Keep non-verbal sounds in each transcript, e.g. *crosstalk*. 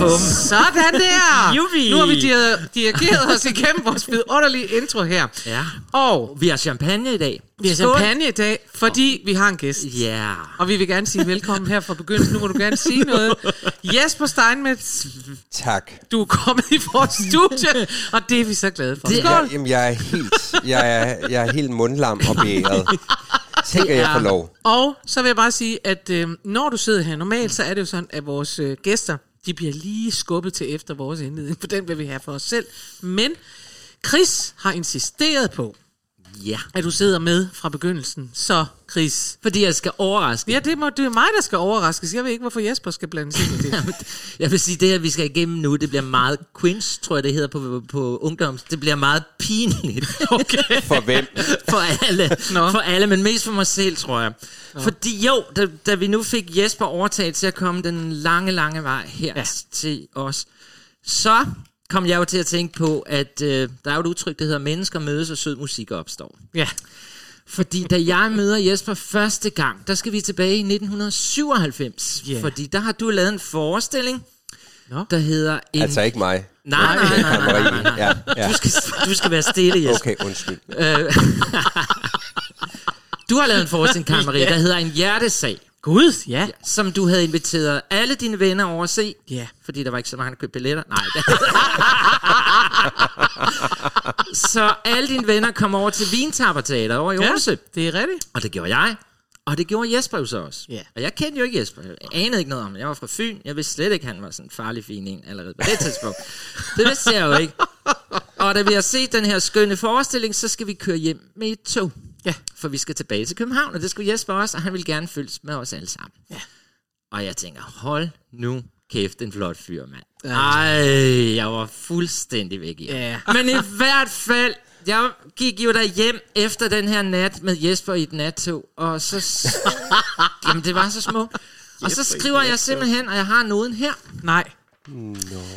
Bum. Sådan der! Jubi. Nu har vi dir- dirigeret os igennem vores vidunderlige intro her. Ja. Og Vi har champagne i dag. vi har Skål. champagne i dag, fordi vi har en gæst. Ja. Og vi vil gerne sige velkommen her fra begyndelsen. Nu må du gerne sige noget. Jesper Steinmetz, Tak. du er kommet i vores studie, og det er vi så glade for. Det- Skål! Jeg, jamen, jeg er helt, jeg er, jeg er helt mundlam og beæret. Tænker jeg får lov. Og så vil jeg bare sige, at øh, når du sidder her, normalt så er det jo sådan, at vores øh, gæster, de bliver lige skubbet til efter vores indledning, for den vil vi have for os selv. Men Chris har insisteret på, Ja. at du sidder med fra begyndelsen. Så Chris, Fordi jeg skal overraske. ja, det, må, det er mig, der skal overraskes. Jeg ved ikke, hvorfor Jesper skal blande sig i det. *laughs* Jeg vil sige, det her, vi skal igennem nu, det bliver meget cringe, tror jeg, det hedder på, på ungdoms. Det bliver meget pinligt. *laughs* Okay. For hvem? for alle. Nå. For alle, men mest for mig selv, tror jeg. Fordi jo, da, da vi nu fik Jesper overtaget til at komme den lange, lange vej her ja. til os, så kom jeg jo til at tænke på, at øh, der er jo et udtryk, der hedder, mennesker mødes og sød musik opstår. Ja. Fordi da jeg møder Jesper første gang, der skal vi tilbage i 1997. Ja. Fordi der har du lavet en forestilling, Nå. der hedder... En... Altså ikke mig. nej, nej, nej, nej, nej, nej, nej. Ja, ja. Du, skal, du skal være stille, Jesper. Okay, undskyld. *laughs* Du har lavet en forestilling, Karen Marie, der hedder En Hjertesag, Gud, ja. som du havde inviteret alle dine venner over at se. Ja. Fordi der var ikke så mange, der købte billetter. Nej. *laughs* så alle dine venner kom over til Vintapperteater over i Ja, Odense. det er rigtigt. Og det gjorde jeg. Og det gjorde Jesper jo så også. Ja. Og jeg kendte jo ikke Jesper. Jeg anede ikke noget om ham. Jeg var fra Fyn. Jeg vidste slet ikke, han var sådan en farlig fin en allerede på det tidspunkt. det vidste jeg jo ikke. Og da vi har set den her skønne forestilling, så skal vi køre hjem med et tog. Ja. For vi skal tilbage til København, og det skulle Jesper også, og han ville gerne følges med os alle sammen. Ja. Og jeg tænker, hold nu kæft, en flot fyr, mand. Ej, jeg var fuldstændig væk i. Ja. *laughs* Men i hvert fald, jeg gik jo der hjem efter den her nat med Jesper i et nattog, og så... *laughs* Jamen, det var så smukt. Og så skriver jeg simpelthen, og jeg har noden her. Nej.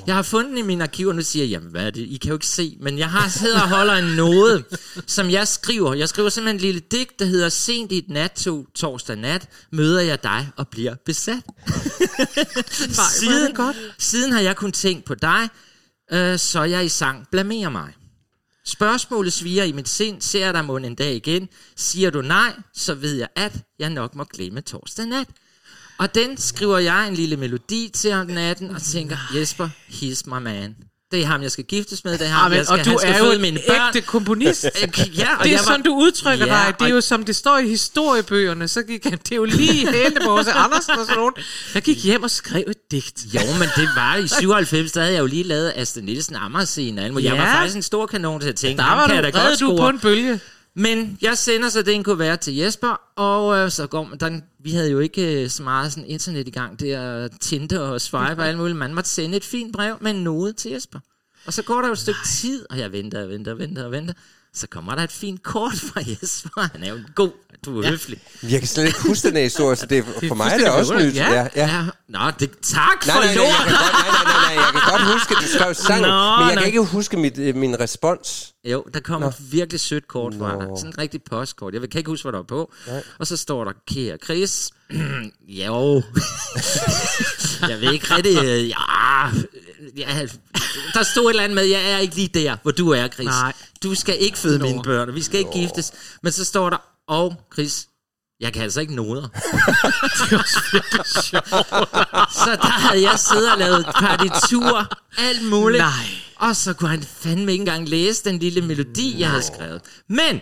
Jeg har fundet den i mine arkiver, nu siger jeg, jamen hvad er det? I kan jo ikke se, men jeg har siddet og holder en node, *laughs* som jeg skriver. Jeg skriver simpelthen en lille digt, der hedder Sent i et nattog, torsdag nat, møder jeg dig og bliver besat. *laughs* siden, godt. siden har jeg kun tænkt på dig, øh, så jeg i sang blamerer mig. Spørgsmålet sviger i mit sind, ser jeg dig mund en dag igen. Siger du nej, så ved jeg, at jeg nok må glemme torsdag nat. Og den skriver jeg en lille melodi til om natten, og tænker, Jesper, he's my man. Det er ham, jeg skal giftes med, det er ham, Amen, jeg skal, og du skal er jo en mine børn. ægte komponist. *laughs* Ja, og Det er sådan, du udtrykker Ja, dig. Det er jo som det står i historiebøgerne. Så gik han, det er jo lige hente på H.C. Andersen og sådan nogen. Jeg gik hjem og skrev et digt. Jo, men det var i 97, der havde jeg jo lige lavet Astrid Nielsen alt muligt. Jeg Ja. var faktisk en stor kanon til at tænke, Der var kan du, jeg da godt redde du på score. en bølge. Men jeg sender så den kuvert til Jesper, og øh, så går man, der, vi havde jo ikke øh, så meget sådan internet i gang, det er Tinder og Swipe og *laughs* alt muligt. Man måtte sende et fint brev med en node til Jesper. Og så går der jo et stykke tid, og jeg venter og venter og venter og venter. Så kommer der et fint kort fra Jesper. Han er jo en god, du er ja. høflig. Jeg kan slet ikke huske den her historie, så det er, *laughs* for mig er det også nyt. Ja. Ja, ja. Nå, det, tak Nej, for nej, nej, jeg nej, nej, nej, nej, jeg kan godt huske, at du skrev sangen, Nå, men jeg nå. kan ikke huske mit, øh, min respons. Jo, der kommer et virkelig sødt kort fra dig. Sådan en rigtig postkort. Jeg kan ikke huske, hvad der er på. Nej. Og så står der, kære Chris. *clears throat* jo. *laughs* jeg ved ikke rigtig... øh, Ja, ja, der stod et eller andet med, jeg er ikke lige der, hvor du er, Chris. Nej. Du skal ikke føde Nå. mine børn, og vi skal ikke giftes. Men så står der, og Chris, jeg kan altså ikke noder. *laughs* så der havde jeg siddet og lavet partitur, alt muligt. Nej. Og så kunne han fandme ikke engang læse den lille melodi, jeg havde skrevet. Men,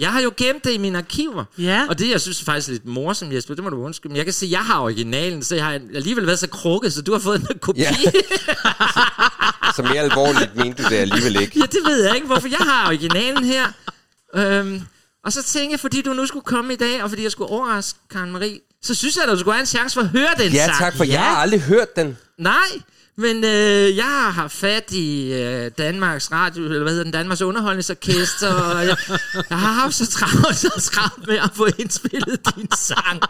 jeg har jo gemt det i mine arkiver. Ja. Og det, jeg synes faktisk er lidt morsomt, Jesper, det må du undskylde. Men jeg kan se, at jeg har originalen, så jeg har alligevel været så krukket, så du har fået en kopi. Ja. *laughs* Ja. Så mere alvorligt mente du det alligevel ikke. ja, det ved jeg ikke, hvorfor jeg har originalen her. Øhm, og så tænker jeg, fordi du nu skulle komme i dag, og fordi jeg skulle overraske Karen Marie, så synes jeg, at du skulle have en chance for at høre den Ja, sang. tak, for jeg har aldrig hørt den. Nej, men øh, jeg har fat i øh, Danmarks Radio, eller hvad hedder den, Danmarks Underholdningsorkester, og jeg, jeg har haft så travlt, så travlt med at få indspillet din sang.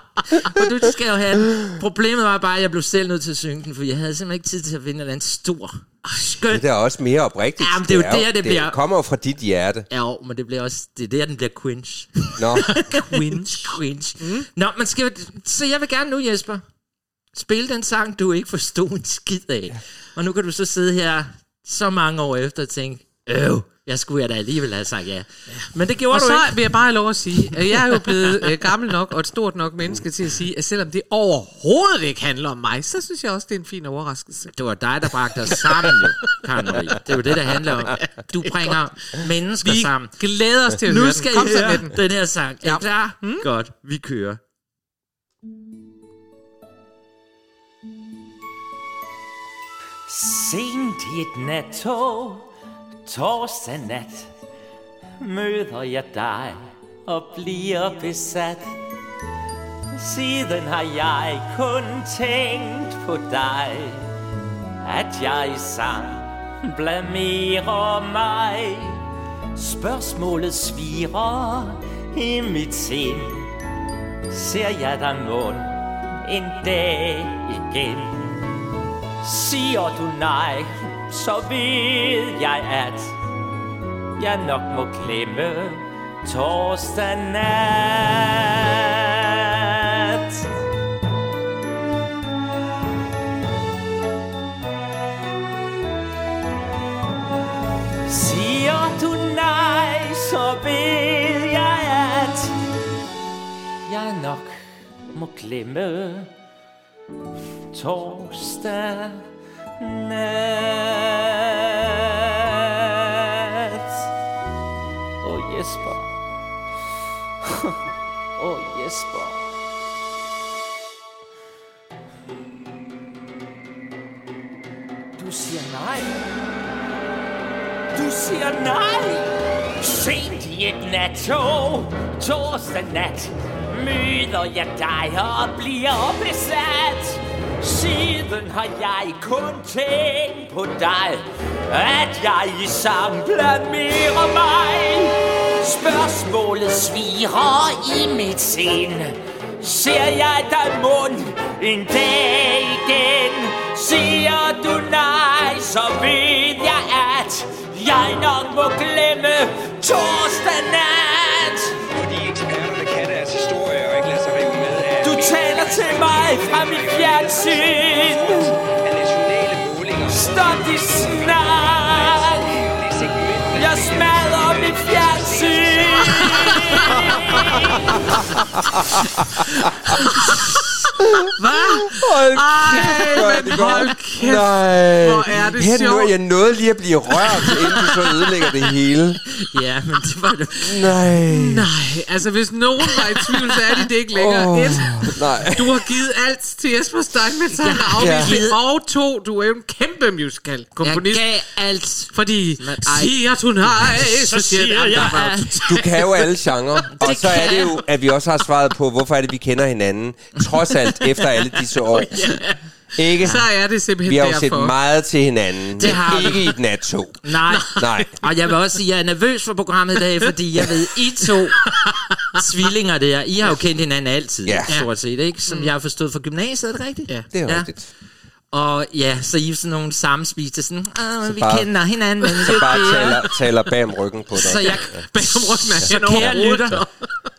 Og du skal jo have den. Problemet var bare, at jeg blev selv nødt til at synge den, for jeg havde simpelthen ikke tid til at finde en eller anden stor Skønt. Det er også mere oprigtigt. Jamen, det er jo jo- der, det bliver- Det kommer jo fra dit hjerte. Ja, jo, men det bliver også, det er der, den bliver cringe. Nå, *laughs* cringe, cringe. Mm. Nå, man skal, så jeg vil gerne nu, Jesper, spille den sang, du ikke forstod en skid af. Og nu kan du så sidde her så mange år efter og tænke, øv, jeg skulle jeg da alligevel have sagt ja. Men det gjorde Og du så ikke. vil jeg bare have lov at sige, at jeg er jo blevet øh, gammel nok og et stort nok menneske til at sige, at selvom det overhovedet ikke handler om mig, så synes jeg også, det er en fin overraskelse. Det var dig, der bragte os sammen, jo, Karen Marie. Det er jo det, der handler om. Du bringer mennesker Vi sammen. glæder os til at Nu høre skal den. Kom I høre den. den her sang. Er Ja. klar? Mm. Godt, vi kører. Sent i et nattog, torsdag nat, møder jeg dig og bliver besat. Siden har jeg kun tænkt på dig, at jeg i sang blamerer mig. Spørgsmålet svirer i mit sind. Ser jeg dig mund en dag igen? Siger du nej, så ved jeg, at jeg nok må klemme torsdag nat. Siger du nej, så ved jeg, at jeg nok må glemme torsdag nat. Åh, oh, Jesper. Åh, *laughs* oh, Jesper. Du siger nej. Du siger nej. Sent i et nattog, torsdag nat, møder jeg dig og bliver besat. Siden har jeg kun tænkt på dig, at jeg i sang mere mig. Spørgsmålet sviger i mit sind. Ser jeg dig mund en dag igen? Siger du nej, så ved jeg, at jeg nok må glemme torsdag nat. Til mig fra mit fjernsyn. Stop de snak. Jeg smadrer mit fjernsyn. *laughs* hold Ej, hvor er men hold kæft, Nej. hvor er det Her sjovt. Nå, jeg nåede lige at blive rørt, inden du så ødelægger det hele. *laughs* Ja, men det var det. Nej. Nej, altså hvis nogen var i tvivl, så er de det ikke længere. Oh. Et, nej. du har givet alt til Jesper Steinmetz, han har afvist Ja. Og to, du er jo en kæmpe musical Jeg komponist. gav alt. Fordi Men ej. siger du nej, så siger siger jeg, jeg jeg. Du kan jo alle genrer. Og så er det jo, at vi også har svaret på, hvorfor er det, vi kender hinanden. Trods alt efter alle disse *laughs* år. Ikke? Så er det simpelthen Vi har jo set derfor. meget til hinanden. Det har vi. Ikke i et nattog. Nej. Nej. Og jeg vil også sige, at jeg er nervøs for programmet i dag, fordi jeg ved, I to tvillinger der, I har jo kendt hinanden altid, Ja. stort set, ikke? Som jeg har forstået fra gymnasiet, er det rigtigt? Ja. Det er Ja. rigtigt. Og ja, så I er sådan nogle sammenspiste, sådan, ah, vi bare- kender hinanden, men det Så er bare bedre." taler, taler bag om ryggen på dig. Så jeg, Bag om ryggen af så kære lytter,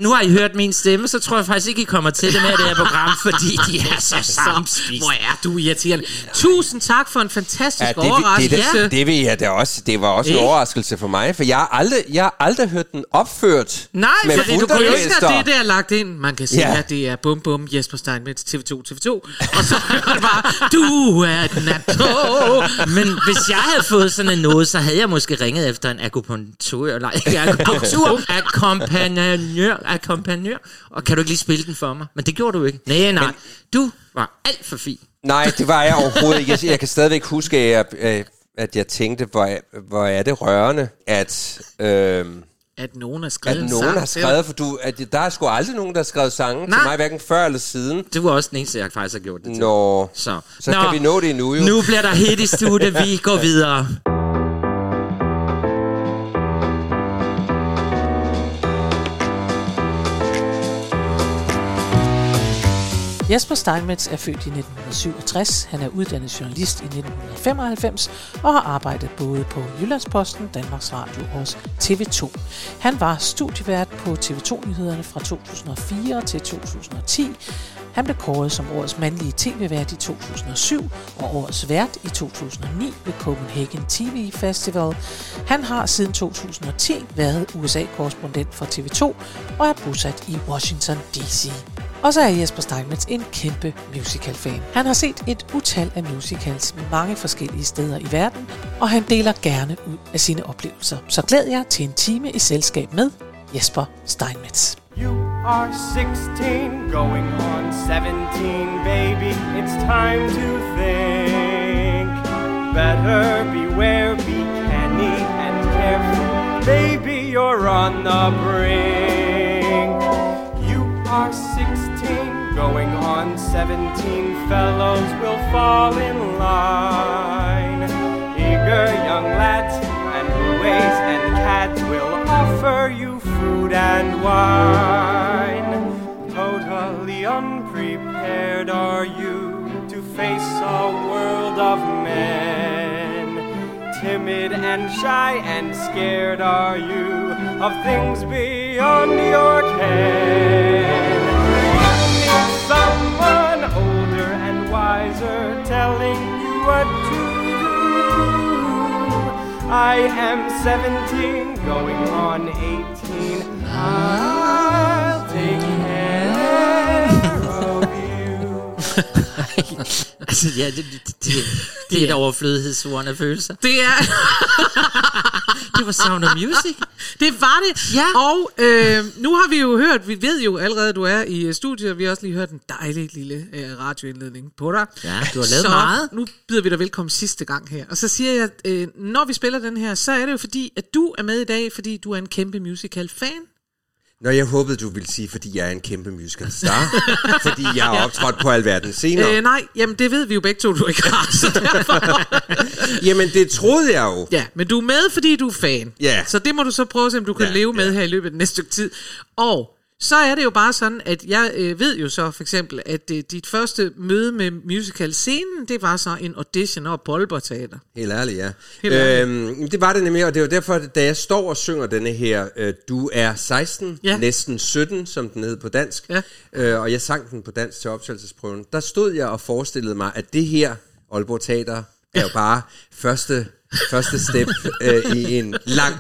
nu har I hørt min stemme, så tror jeg faktisk ikke, I kommer til det med det her program, *laughs* fordi de er så sammenspist. Hvor er du irriterende. Tusind tak for en fantastisk Ja, det, overraskelse. det, det, det vil jeg da også. Det var også en overraskelse for mig, for jeg har aldrig, jeg har aldrig hørt den opført Nej, med fordi du kunne elsker fundamester. det, der er lagt ind. Man kan sige, Ja. at det er bum bum Jesper Steinmetz TV2 TV2. Og så er det bare, du er et nattog. Men hvis jeg havde fået sådan en noget, så havde jeg måske ringet efter en akupunktør, eller ikke akupunktur, *laughs* akkompagnør, akkompagnør. Og kan du ikke lige spille den for mig? Men det gjorde du ikke. Nej, nej. Du var alt for fin. Nej, det var jeg overhovedet ikke. Jeg, jeg kan stadigvæk huske, at jeg, øh, at jeg tænkte, hvor, hvor er det rørende, at, øh, At nogen har skrevet at en nogen sang har skrevet, for du, at der er sgu aldrig nogen, der har skrevet sange Nej. til mig, hverken før eller siden. Du var også den eneste, jeg faktisk har gjort det til. Nå, Så, så kan vi nå det endnu jo. Nu bliver der hit i studiet. Vi går *laughs* videre. Jesper Steinmetz er født i 1967. Han er uddannet journalist i 1995 og har arbejdet både på Jyllandsposten, Danmarks Radio og hos TV2. Han var studievært på TV2-nyhederne fra 2004 til 2010. Han blev kåret som årets mandlige tv-vært i 2007 og årets vært i 2009 ved Copenhagen TV Festival. Han har siden 2010 været USA-korrespondent for TV2 og er bosat i Washington D.C. Og så er Jesper Steinmetz en kæmpe musical-fan. Han har set et utal af musicals mange forskellige steder i verden, og han deler gerne ud af sine oplevelser. Så glæd jer til en time i selskab med Jesper Steinmetz. You are 16, going on 17, baby. It's time to think. Better beware, be canny and careful. Baby, you're on the brink. You are 16, going on 17. Fellows will fall in line. Eager young lads and ways and cats will offer you food and wine. Totally unprepared are you to face a world of men. Timid and shy and scared are you of things beyond your ken. You need someone older and wiser telling you what to do. I am 17, going on 18. I'll take care of you. Altså, ja, det, det, det, det er et overflødighedsordende følelser. Det er... *laughs* Det var Sound of Music. Det var det. Ja. Og øh, nu har vi jo hørt, vi ved jo allerede, at du er i øh, studiet, og vi har også lige hørt en dejlig lille øh, radioindledning på dig. Ja, du har lavet så meget. nu byder vi dig velkommen sidste gang her. Og så siger jeg, øh, når vi spiller den her, så er det jo fordi, at du er med i dag, fordi du er en kæmpe musical-fan. Nå, jeg håbede, du ville sige, fordi jeg er en kæmpe musical star. *laughs* fordi jeg har optrådt på alverdens scener. Øh, nej, jamen det ved vi jo begge to, du ikke har. Så derfor. *laughs* Jamen, det troede jeg jo. ja, men du er med, fordi du er fan. Ja. Så det må du så prøve at se, om du kan Ja, leve med ja. her i løbet af den næste stykke tid. Og så er det jo bare sådan, at jeg øh, ved jo så for eksempel, at øh, dit første møde med musical-scenen, det var så en audition op på Aalborg Teater. Helt ærligt, ja. Helt ærligt. Øhm, det var det nemlig, og det var derfor, da jeg står og synger denne her, øh, du er 16, Ja. næsten 17, som den hed på dansk, Ja. øh, og jeg sang den på dansk til optagelsesprøven, der stod jeg og forestillede mig, at det her Aalborg Teater er jo bare første, første step øh, i en lang,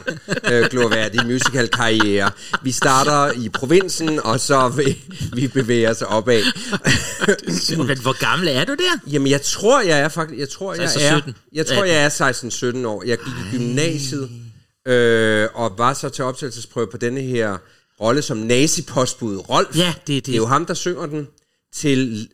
øh, glorværdig musical-karriere. Vi starter i provinsen, og så vil vi bevæge os opad. Men hvor gammel er du der? Jamen, jeg tror, jeg er faktisk... Jeg tror, jeg er, 17. jeg tror, jeg er 16-17 år. Jeg gik i gymnasiet, øh, og var så til optagelsesprøve på denne her rolle som nazipostbud. Rolf. Ja, det er det. Det er jo ham, der synger den til...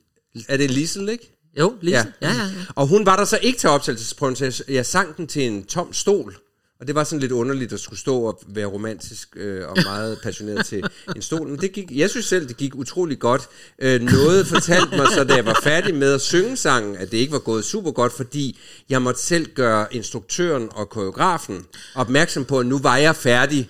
Er det Lissel, ikke? Jo, Lise. Ja, ja, ja. Og hun var der så ikke til optagelsesprøven, så jeg, jeg sang den til en tom stol. Og det var sådan lidt underligt at skulle stå og være romantisk øh, og meget *laughs* passioneret til en stol. Men det gik, jeg synes selv, det gik utrolig godt. Øh, noget fortalte mig så, da jeg var færdig med at synge sangen, at det ikke var gået super godt, fordi jeg måtte selv gøre instruktøren og koreografen opmærksom på, at nu var jeg færdig. *laughs*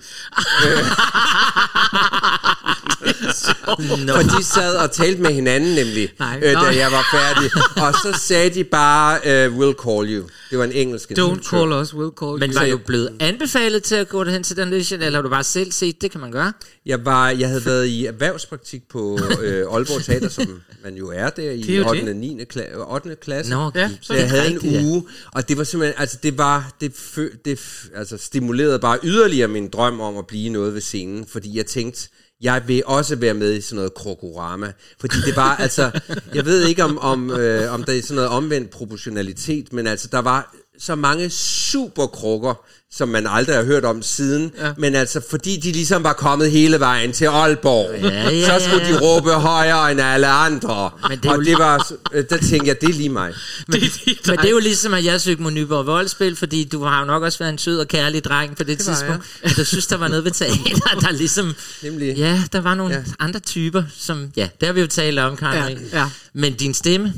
*laughs* *laughs* Nå. For de sad og talte med hinanden nemlig, Nej. øh, da jeg var færdig. *laughs* Og så sagde de bare, uh, we'll call you. Det var en engelsk Don't call us, we'll call Men you. var du blevet anbefalet til at gå hen til den audition, eller har du bare selv set, det kan man gøre? Jeg, var, jeg havde været i erhvervspraktik på øh, Aalborg Teater, som man jo er der Det er i jo 8. det. og 9. Kla- 8. klasse. Nå, Ja, så jeg havde en rigtigt, ja. uge, og det var simpelthen, altså det var, det, fø, det f- altså stimulerede bare yderligere min drøm om at blive noget ved scenen, fordi jeg tænkte, jeg vil også være med i sådan noget krokorama, fordi det var altså, jeg ved ikke om, om, øh, om der er sådan noget omvendt proportionalitet, men altså der var så mange super krukker, som man aldrig har hørt om siden, ja. men altså fordi de ligesom var kommet hele vejen til Aalborg, Ja, ja, så skulle ja. de råbe højere end alle andre, Men det er og jo det var, øh, der tænkte jeg, det er lige mig. Men, Men det er jo ligesom, at jeg søgte mod Nyborg Voldspil, fordi du har jo nok også været en sød og kærlig dreng på det, Det var tidspunkt. Men du synes, der var noget ved teater, der ligesom... Nemlig. Ja, der var nogle Ja. ja. andre typer, som... Ja, det har vi jo talt om, Karin. Ja, ja. Men din stemme,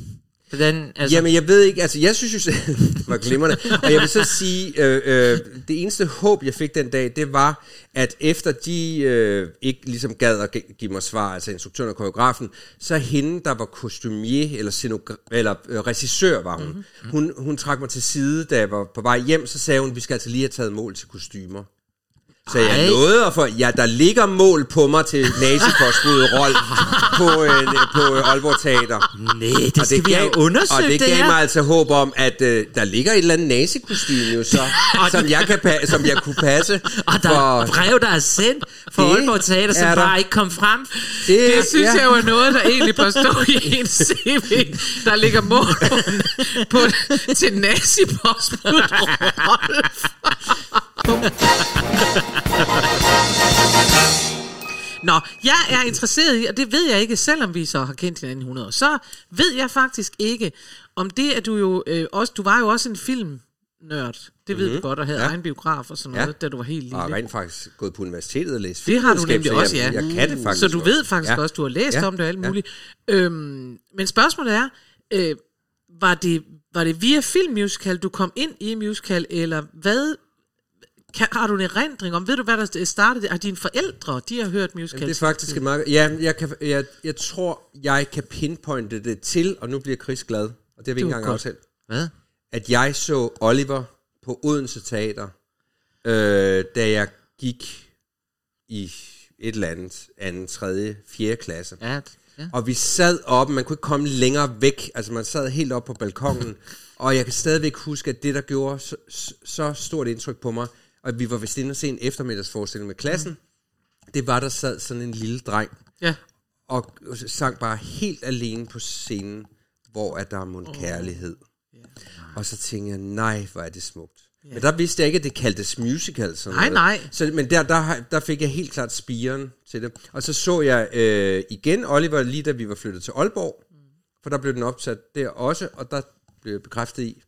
Hvordan, altså, Jamen, jeg ved ikke, altså jeg synes jo *laughs* det var glimrende. Og jeg vil så sige, øh, øh, det eneste håb, jeg fik den dag, det var, at efter de øh, ikke ligesom gad at gi- give mig svar, altså instruktøren og koreografen, så hende, der var kostumier, eller, scenogra- eller øh, regissør var hun. Mhm. Mm-hmm. hun. Hun trak mig til side, da jeg var på vej hjem, så sagde hun, vi skal altså lige have taget mål til kostymer. Så jeg Ej. nåede at få, ja, der ligger mål på mig til nazipåskuddet rold på, øh, på Aalborg Teater. nej, det skal vi have undersøgt, og det det gav her. mig altså håb om, at øh, der ligger et eller andet nazikostyme jo så, som, jeg kan pa- som jeg kunne passe. Og der er brev, der er sendt fra Det Aalborg Teater, som der. bare ikke kom frem. det, Det synes ja. jeg er noget, der egentlig bør stå i *laughs* en CV, der ligger mål på, på til nazi Nå, jeg er interesseret i, og det ved jeg ikke, selvom vi så har kendt hinanden i 100 år, så ved jeg faktisk ikke, om det, at du jo øh, også, du var jo også en filmnørd, det ved du godt, og havde. Ja. ja. egen biograf og sådan Ja. noget, da du var helt lille. Og rent faktisk gået på universitetet og læst Det har du nemlig så også, ja. jeg, Jeg kan det faktisk Så du også. ved faktisk Ja. ja. også, du har læst Ja. ja. om det og alt Ja. muligt. Øhm, men spørgsmålet er, øh, var, det, var det via filmmusical, du kom ind i musical, eller hvad? Kan, har du en erindring om, ved du hvad der startede? Har dine forældre, de har hørt musical? Jamen, det er faktisk et meget... Ja, jeg, kan, jeg, jeg tror, jeg kan pinpointe det til, og nu bliver Chris glad, og det har vi ikke engang godt. aftalt, Hvad? at jeg så Oliver på Odense Teater, øh, da jeg gik i et eller andet, anden, tredje, fjerde klasse. Ja, ja. Og vi sad oppe, man kunne ikke komme længere væk, altså man sad helt oppe på balkongen, *laughs* og jeg kan stadigvæk huske, at det, der gjorde så- så stort indtryk på mig, og at vi var vist inde og se en eftermiddagsforestilling med klassen, det var, der sad sådan en lille dreng, Ja. og sang bare helt alene på scenen, hvor er der mon kærlighed. Og så tænkte jeg, nej, hvor er det smukt. Men der vidste jeg ikke, at det kaldtes musical. Sådan Nej, noget. nej. Så, men der, der, der fik jeg helt klart spiren til det. Og så så jeg øh, igen Oliver, lige da vi var flyttet til Aalborg. For der blev den opsat der også, og der blev jeg bekræftet i,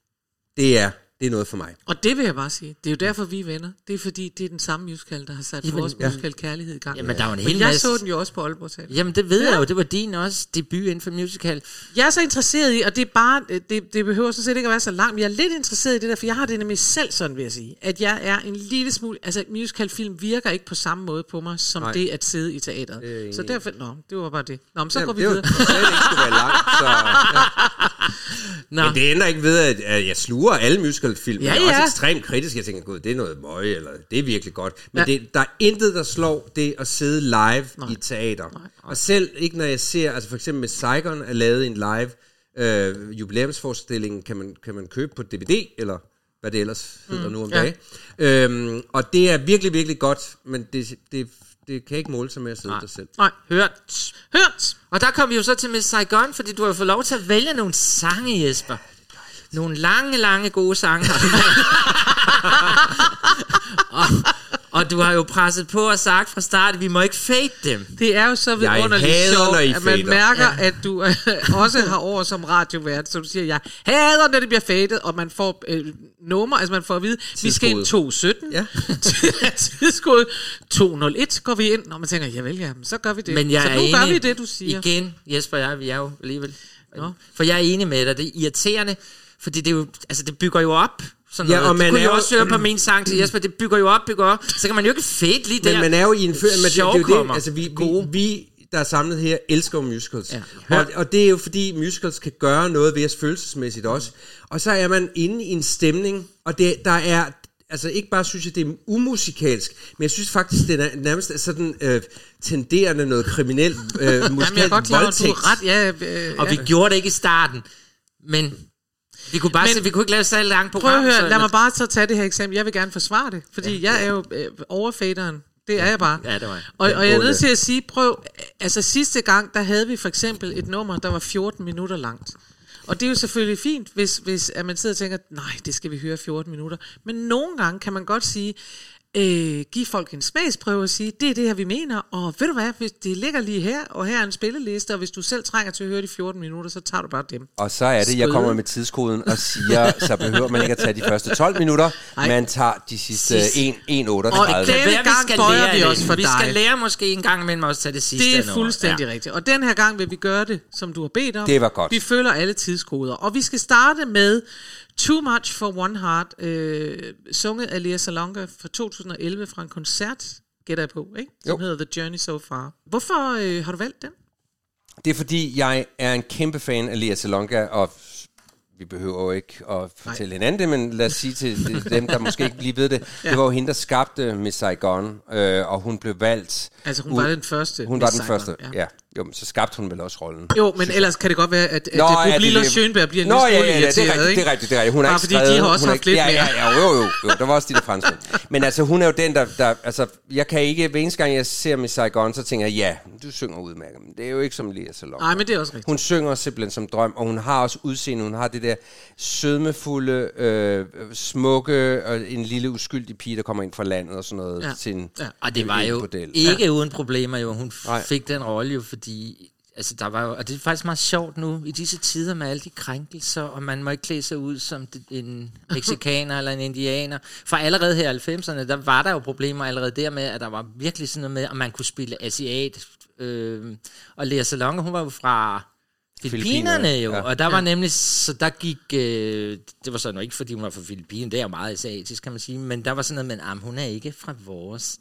det er, det er noget for mig. Og det vil jeg bare sige. Det er jo derfor, vi er venner. Det er fordi, det er den samme musical, der har sat Jamen, vores ja. musical Kærlighed i gang. Jamen, der er jo en Men hel jeg masse- så den jo også på Aalborg Teater. Jamen, det ved jeg jo. Det var din også debut inden for musical. Jeg er så interesseret i, og det er bare, det, det behøver sådan set ikke at være så langt, men jeg er lidt interesseret i det der, for jeg har det nemlig selv sådan, vil jeg sige, at jeg er en lille smule, altså musicalfilm virker ikke på samme måde på mig, som Nej. Det at sidde i teateret. er jeg Så derfor, nå, det var bare det. Nå, men så Jamen, går vi det var- videre. at det ikke skulle være langt, så... Ja. *laughs* Nå, Men det ændrer ikke ved, at, jeg sluger alle musicalfilm. Ja, jeg er også ekstremt kritisk. Jeg tænker, gud, det er noget møg, eller det er virkelig godt. Men Ja. det, der er intet, der slår det at sidde live Nej. i teater. Nej. Og selv ikke når jeg ser, altså for eksempel med Saigon er lavet en live øh, jubilæumsforestilling, kan man, kan man købe på DVD, eller hvad det ellers hedder mm, nu om ja. dagen. Øhm, og det er virkelig, virkelig godt, men det, det, det kan ikke måle sig med at sidde der selv. Nej, hørt. hørt! Og der kom vi jo så til Miss Saigon, fordi du har jo fået lov til at vælge nogle sange, Jesper. Nogle lange, lange gode sange. *laughs* *laughs* og, og du har jo presset på og sagt fra start, at vi må ikke fade dem. Det er jo så vidunderligt sjovt, at man fader. mærker, ja. at du øh, *laughs* også har over som radiovært, så du siger, jeg hader, når det bliver fadet, og man får øh, nummer, altså man får at vide, vi skal ind 217, Ja. *laughs* tidskode 201 går vi ind, når man tænker, ja vel, ja, men så gør vi det. Men jeg så nu enig. gør vi det, du siger. Igen, Jesper og jeg, vi er jo alligevel... Nå. For jeg er enig med dig, det er irriterende, fordi det, er jo, altså, det bygger jo op. Sådan Ja, noget. og det man kunne er jo- også høre på *clears throat* min sang til Jesper, det bygger jo op, bygger op. Så kan man jo ikke fade lige der. Men man er jo i en følelse, men det, det, er jo det, altså vi, vi, vi, der er samlet her, elsker musicals. Ja. Og, og det er jo fordi musicals kan gøre noget ved os følelsesmæssigt også. Og så er man inde i en stemning, og det, der er, altså ikke bare synes jeg, det er umusikalsk, men jeg synes faktisk, det er nærmest sådan øh, tenderende noget kriminelt øh, *laughs* Jamen, jeg er musikalt godt klar, du voldtægt. er ret, ja, øh, Og vi ja. gjorde det ikke i starten. Men vi kunne bare Men- se, vi kunne ikke lave så langt Prøv program. at så- høre, lad mig bare så tage det her eksempel. Jeg vil gerne forsvare det, fordi ja, jeg er jo øh, overfaderen. Det er jeg bare. Ja, det var jeg. Og, og jeg er nødt til at sige, prøv, altså sidste gang, der havde vi for eksempel et nummer, der var 14 minutter langt. Og det er jo selvfølgelig fint, hvis, hvis at man sidder og tænker, nej, det skal vi høre 14 minutter. Men nogle gange kan man godt sige, øh, give folk en smagsprøve og sige, det er det her, vi mener, og ved du hvad, hvis det ligger lige her, og her er en spilleliste, og hvis du selv trænger til at høre de 14 minutter, så tager du bare dem. Og så er det, jeg Skøde. kommer med tidskoden og siger, *laughs* så behøver man ikke at tage de første 12 minutter, Nej. man tager de sidste Sidst. 1, 1 Og 38. Denne gang bøjer vi os for vi dig. skal lære måske en gang imellem også at tage det sidste Det er fuldstændig ja. rigtigt. Og den her gang vil vi gøre det, som du har bedt om. Det var godt. Vi følger alle tidskoder. Og vi skal starte med Too Much for One Heart, øh, sunget af Lea Salonga fra 2011 fra en koncert, gætter jeg på, ikke? Som Jo. hedder The Journey So Far. Hvorfor øh, har du valgt den? Det er fordi, jeg er en kæmpe fan af Lea Salonga, og vi behøver jo ikke at fortælle hinanden det, men lad os sige til de- *laughs* dem, der måske ikke lige ved det. ja. Det var jo hende, der skabte Miss Saigon, øh, og hun blev valgt... Altså, hun ud- var den første Hun var den Saigon, første, ja. ja. Ja. Jo, men så skabte hun vel også rollen. Jo, men ellers kan det godt være, at, at Nå, det Lille det- Schönberg bliver en Nå, lille ja, smule ja, ja, det er rigtigt, ikke? det er rigtigt, det er rigtigt. Hun har Bare ikke fordi skrevet, de har også hun haft lidt ja, mere. ja, ja, jo, jo, jo, der var også de der franskmænd. Men altså, hun er jo den, der, der, altså, jeg kan ikke, hver eneste gang jeg ser Miss Saigon, så tænker jeg, ja, du synger udmærket, men det er jo ikke som Lea Salon. Nej, men det er også rigtigt. Hun synger simpelthen som drøm, og hun har også udseende, hun har det der sødmefulde, øh, smukke, og en lille uskyldig pige, der kommer ind fra landet og sådan noget, Ja. en, Ja. Og det var en jo ikke ja. uden problemer, jo. Hun Nej. fik den rolle jo, fordi... Altså, der var jo, og det er faktisk meget sjovt nu, i disse tider med alle de krænkelser, og man må ikke klæde sig ud som en *laughs* meksikaner eller en indianer. For allerede her i 90'erne, der var der jo problemer allerede der med, at der var virkelig sådan noget med, at man kunne spille asiat. Øh, og Lea Salonga, hun var jo fra Filippinerne jo, ja. og der var nemlig, så der gik, øh, det var så nok ikke, fordi hun var fra Filippinerne, det er jo meget asiatisk, kan man sige, men der var sådan noget med, at hun er ikke fra vores,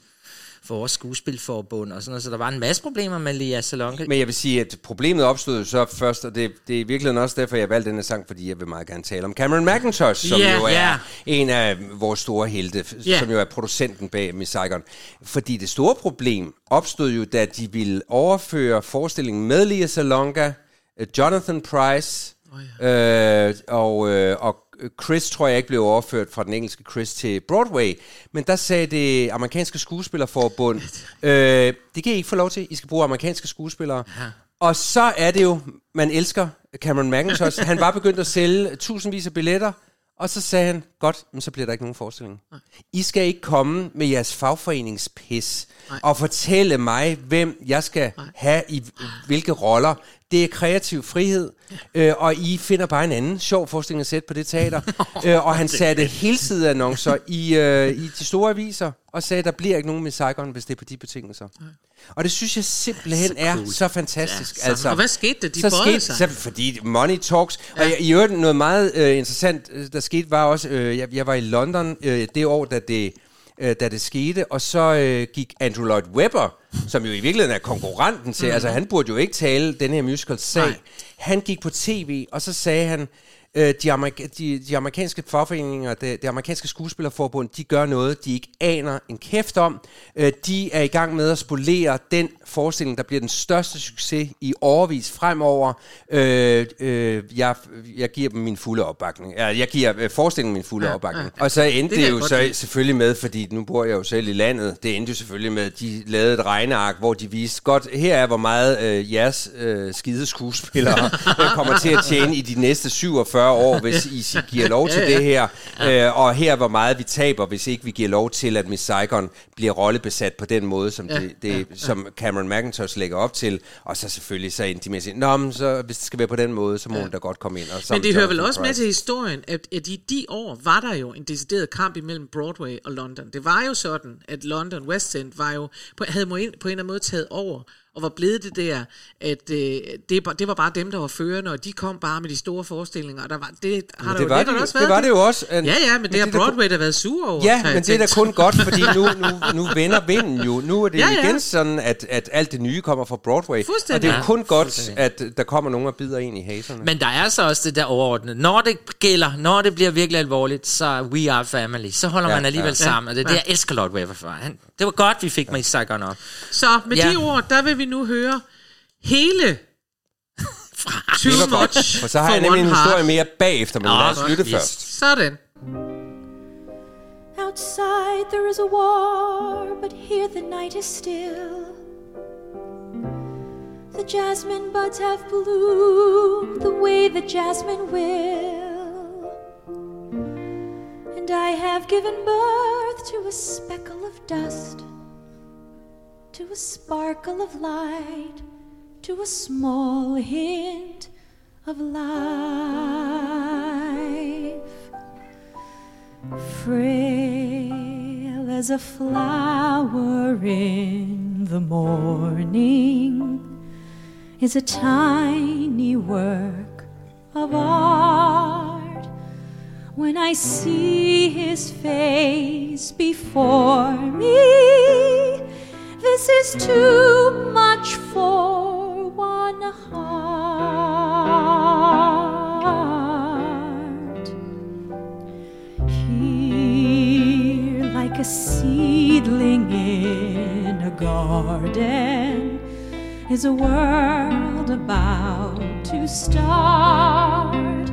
vores skuespilforbund og sådan noget, så der var en masse problemer med Lea Salonga. Men jeg vil sige, at problemet opstod så først, og det, det er i virkeligheden også derfor, jeg valgte denne sang, fordi jeg vil meget gerne tale om Cameron McIntosh, som Ja, jo er ja. en af vores store helte, Ja. som jo er producenten bag Miss Saigon. Fordi det store problem opstod jo, da de ville overføre forestillingen med Lea Salonga, øh, Jonathan Price, oh, ja. øh, og, øh, og Chris tror jeg ikke blev overført fra den engelske Chris til Broadway, men der sagde det amerikanske skuespillerforbund, *laughs* øh, det kan I ikke få lov til, I skal bruge amerikanske skuespillere. Ja. Og så er det jo, man elsker Cameron McIntosh, han var begyndt at sælge tusindvis af billetter, og så sagde han, godt, men så bliver der ikke nogen forestilling. I skal ikke komme med jeres fagforeningspis og fortælle mig, hvem jeg skal have i hvilke roller. Det er kreativ frihed, øh, og I finder bare en anden sjov forestilling at sætte på det teater. *laughs* øh, og han satte helsideannoncer i, øh, i de store aviser, og sagde, der bliver ikke nogen med Saigon, hvis det er på de betingelser. Og det synes jeg simpelthen er så fantastisk. Ja, så- altså, Og hvad skete der? De så skete, sig. så, fordi money talks. Ja. Og jeg, i øvrigt noget meget øh, interessant, øh, der skete, var også, øh, jeg, jeg var i London øh, det år, da det, øh, da det skete, og så øh, gik Andrew Lloyd Webber, som jo i virkeligheden er konkurrenten til, mm. altså han burde jo ikke tale den her musical sag. Nej. Han gik på tv, og så sagde han, øh, de, amerika- de, de amerikanske fagforeninger, det, det amerikanske skuespillerforbund, de gør noget, de ikke aner en kæft om. Øh, de er i gang med at spolere den forestilling, der bliver den største succes i overvis fremover. Øh, øh, jeg, jeg giver dem min fulde opbakning. Ja, jeg giver øh, forestillingen min fulde ja, opbakning. Ja. Og så endte Det det, jo så lide. selvfølgelig med, fordi nu bor jeg jo selv i landet, det endte jo selvfølgelig med, at de lavede et regneark, hvor de viste, godt, her er hvor meget øh, jeres øh, skide skuespillere øh, *laughs* kommer til at tjene i de næste 47 år, hvis *laughs* I giver lov til det her. Øh, og her er hvor meget vi taber, hvis ikke vi giver lov til, at Miss Saigon bliver rollebesat på den måde, som, det, det, som Cameron McIntosh lægger op til. Og så selvfølgelig så sige, Nå, men så, hvis det skal være på den måde, så må hun da godt komme ind. Og så Men det hører vel også med til historien, at, at i de år var der jo en decideret kamp imellem Broadway og London. Det var jo sådan, at London West End var jo, på, havde på en eller anden måde taget over, og var blevet det der, at øh, det, var- det var bare dem, der var førende, og de kom bare med de store forestillinger, og der var, det har Men der det jo, var det, det har jo- også det været var det jo også, en- Ja, ja, men, men det har det der- Broadway der været sur over. Ja, men det er da kun godt, fordi nu, nu, *laughs* nu vender vinden jo. Nu er det Ja, ja, ja. ja. igen sådan, at, at alt det nye kommer fra Broadway. Fuldstændig. Og det er jo Ja, kun godt, fuldstændig. at der kommer nogen og bider ind i haserne. Men der er så også det der overordnede. Når det gælder, når det bliver virkelig alvorligt, så er we are family. Så holder Ja, man alligevel ja. sammen. Og det er det, jeg elsker Lord Weber for. Han, det var godt, vi fik mig i op. Så med Ja. de ord, der vil vi nu høre hele *laughs* er Too det var godt, much for så har jeg nemlig en heart. historie mere bagefter, men lad os lytte yes. først. Sådan. Outside there is a war, but here the night is still. The jasmine buds have bloomed the way the jasmine will. And I have given birth to a speckle of dust, to a sparkle of light, to a small hint of life. Frail as a flower in the morning is a tiny work of art. When I see his face before me, this is too much for one heart. Here, like a seedling in a garden, is a world about to start.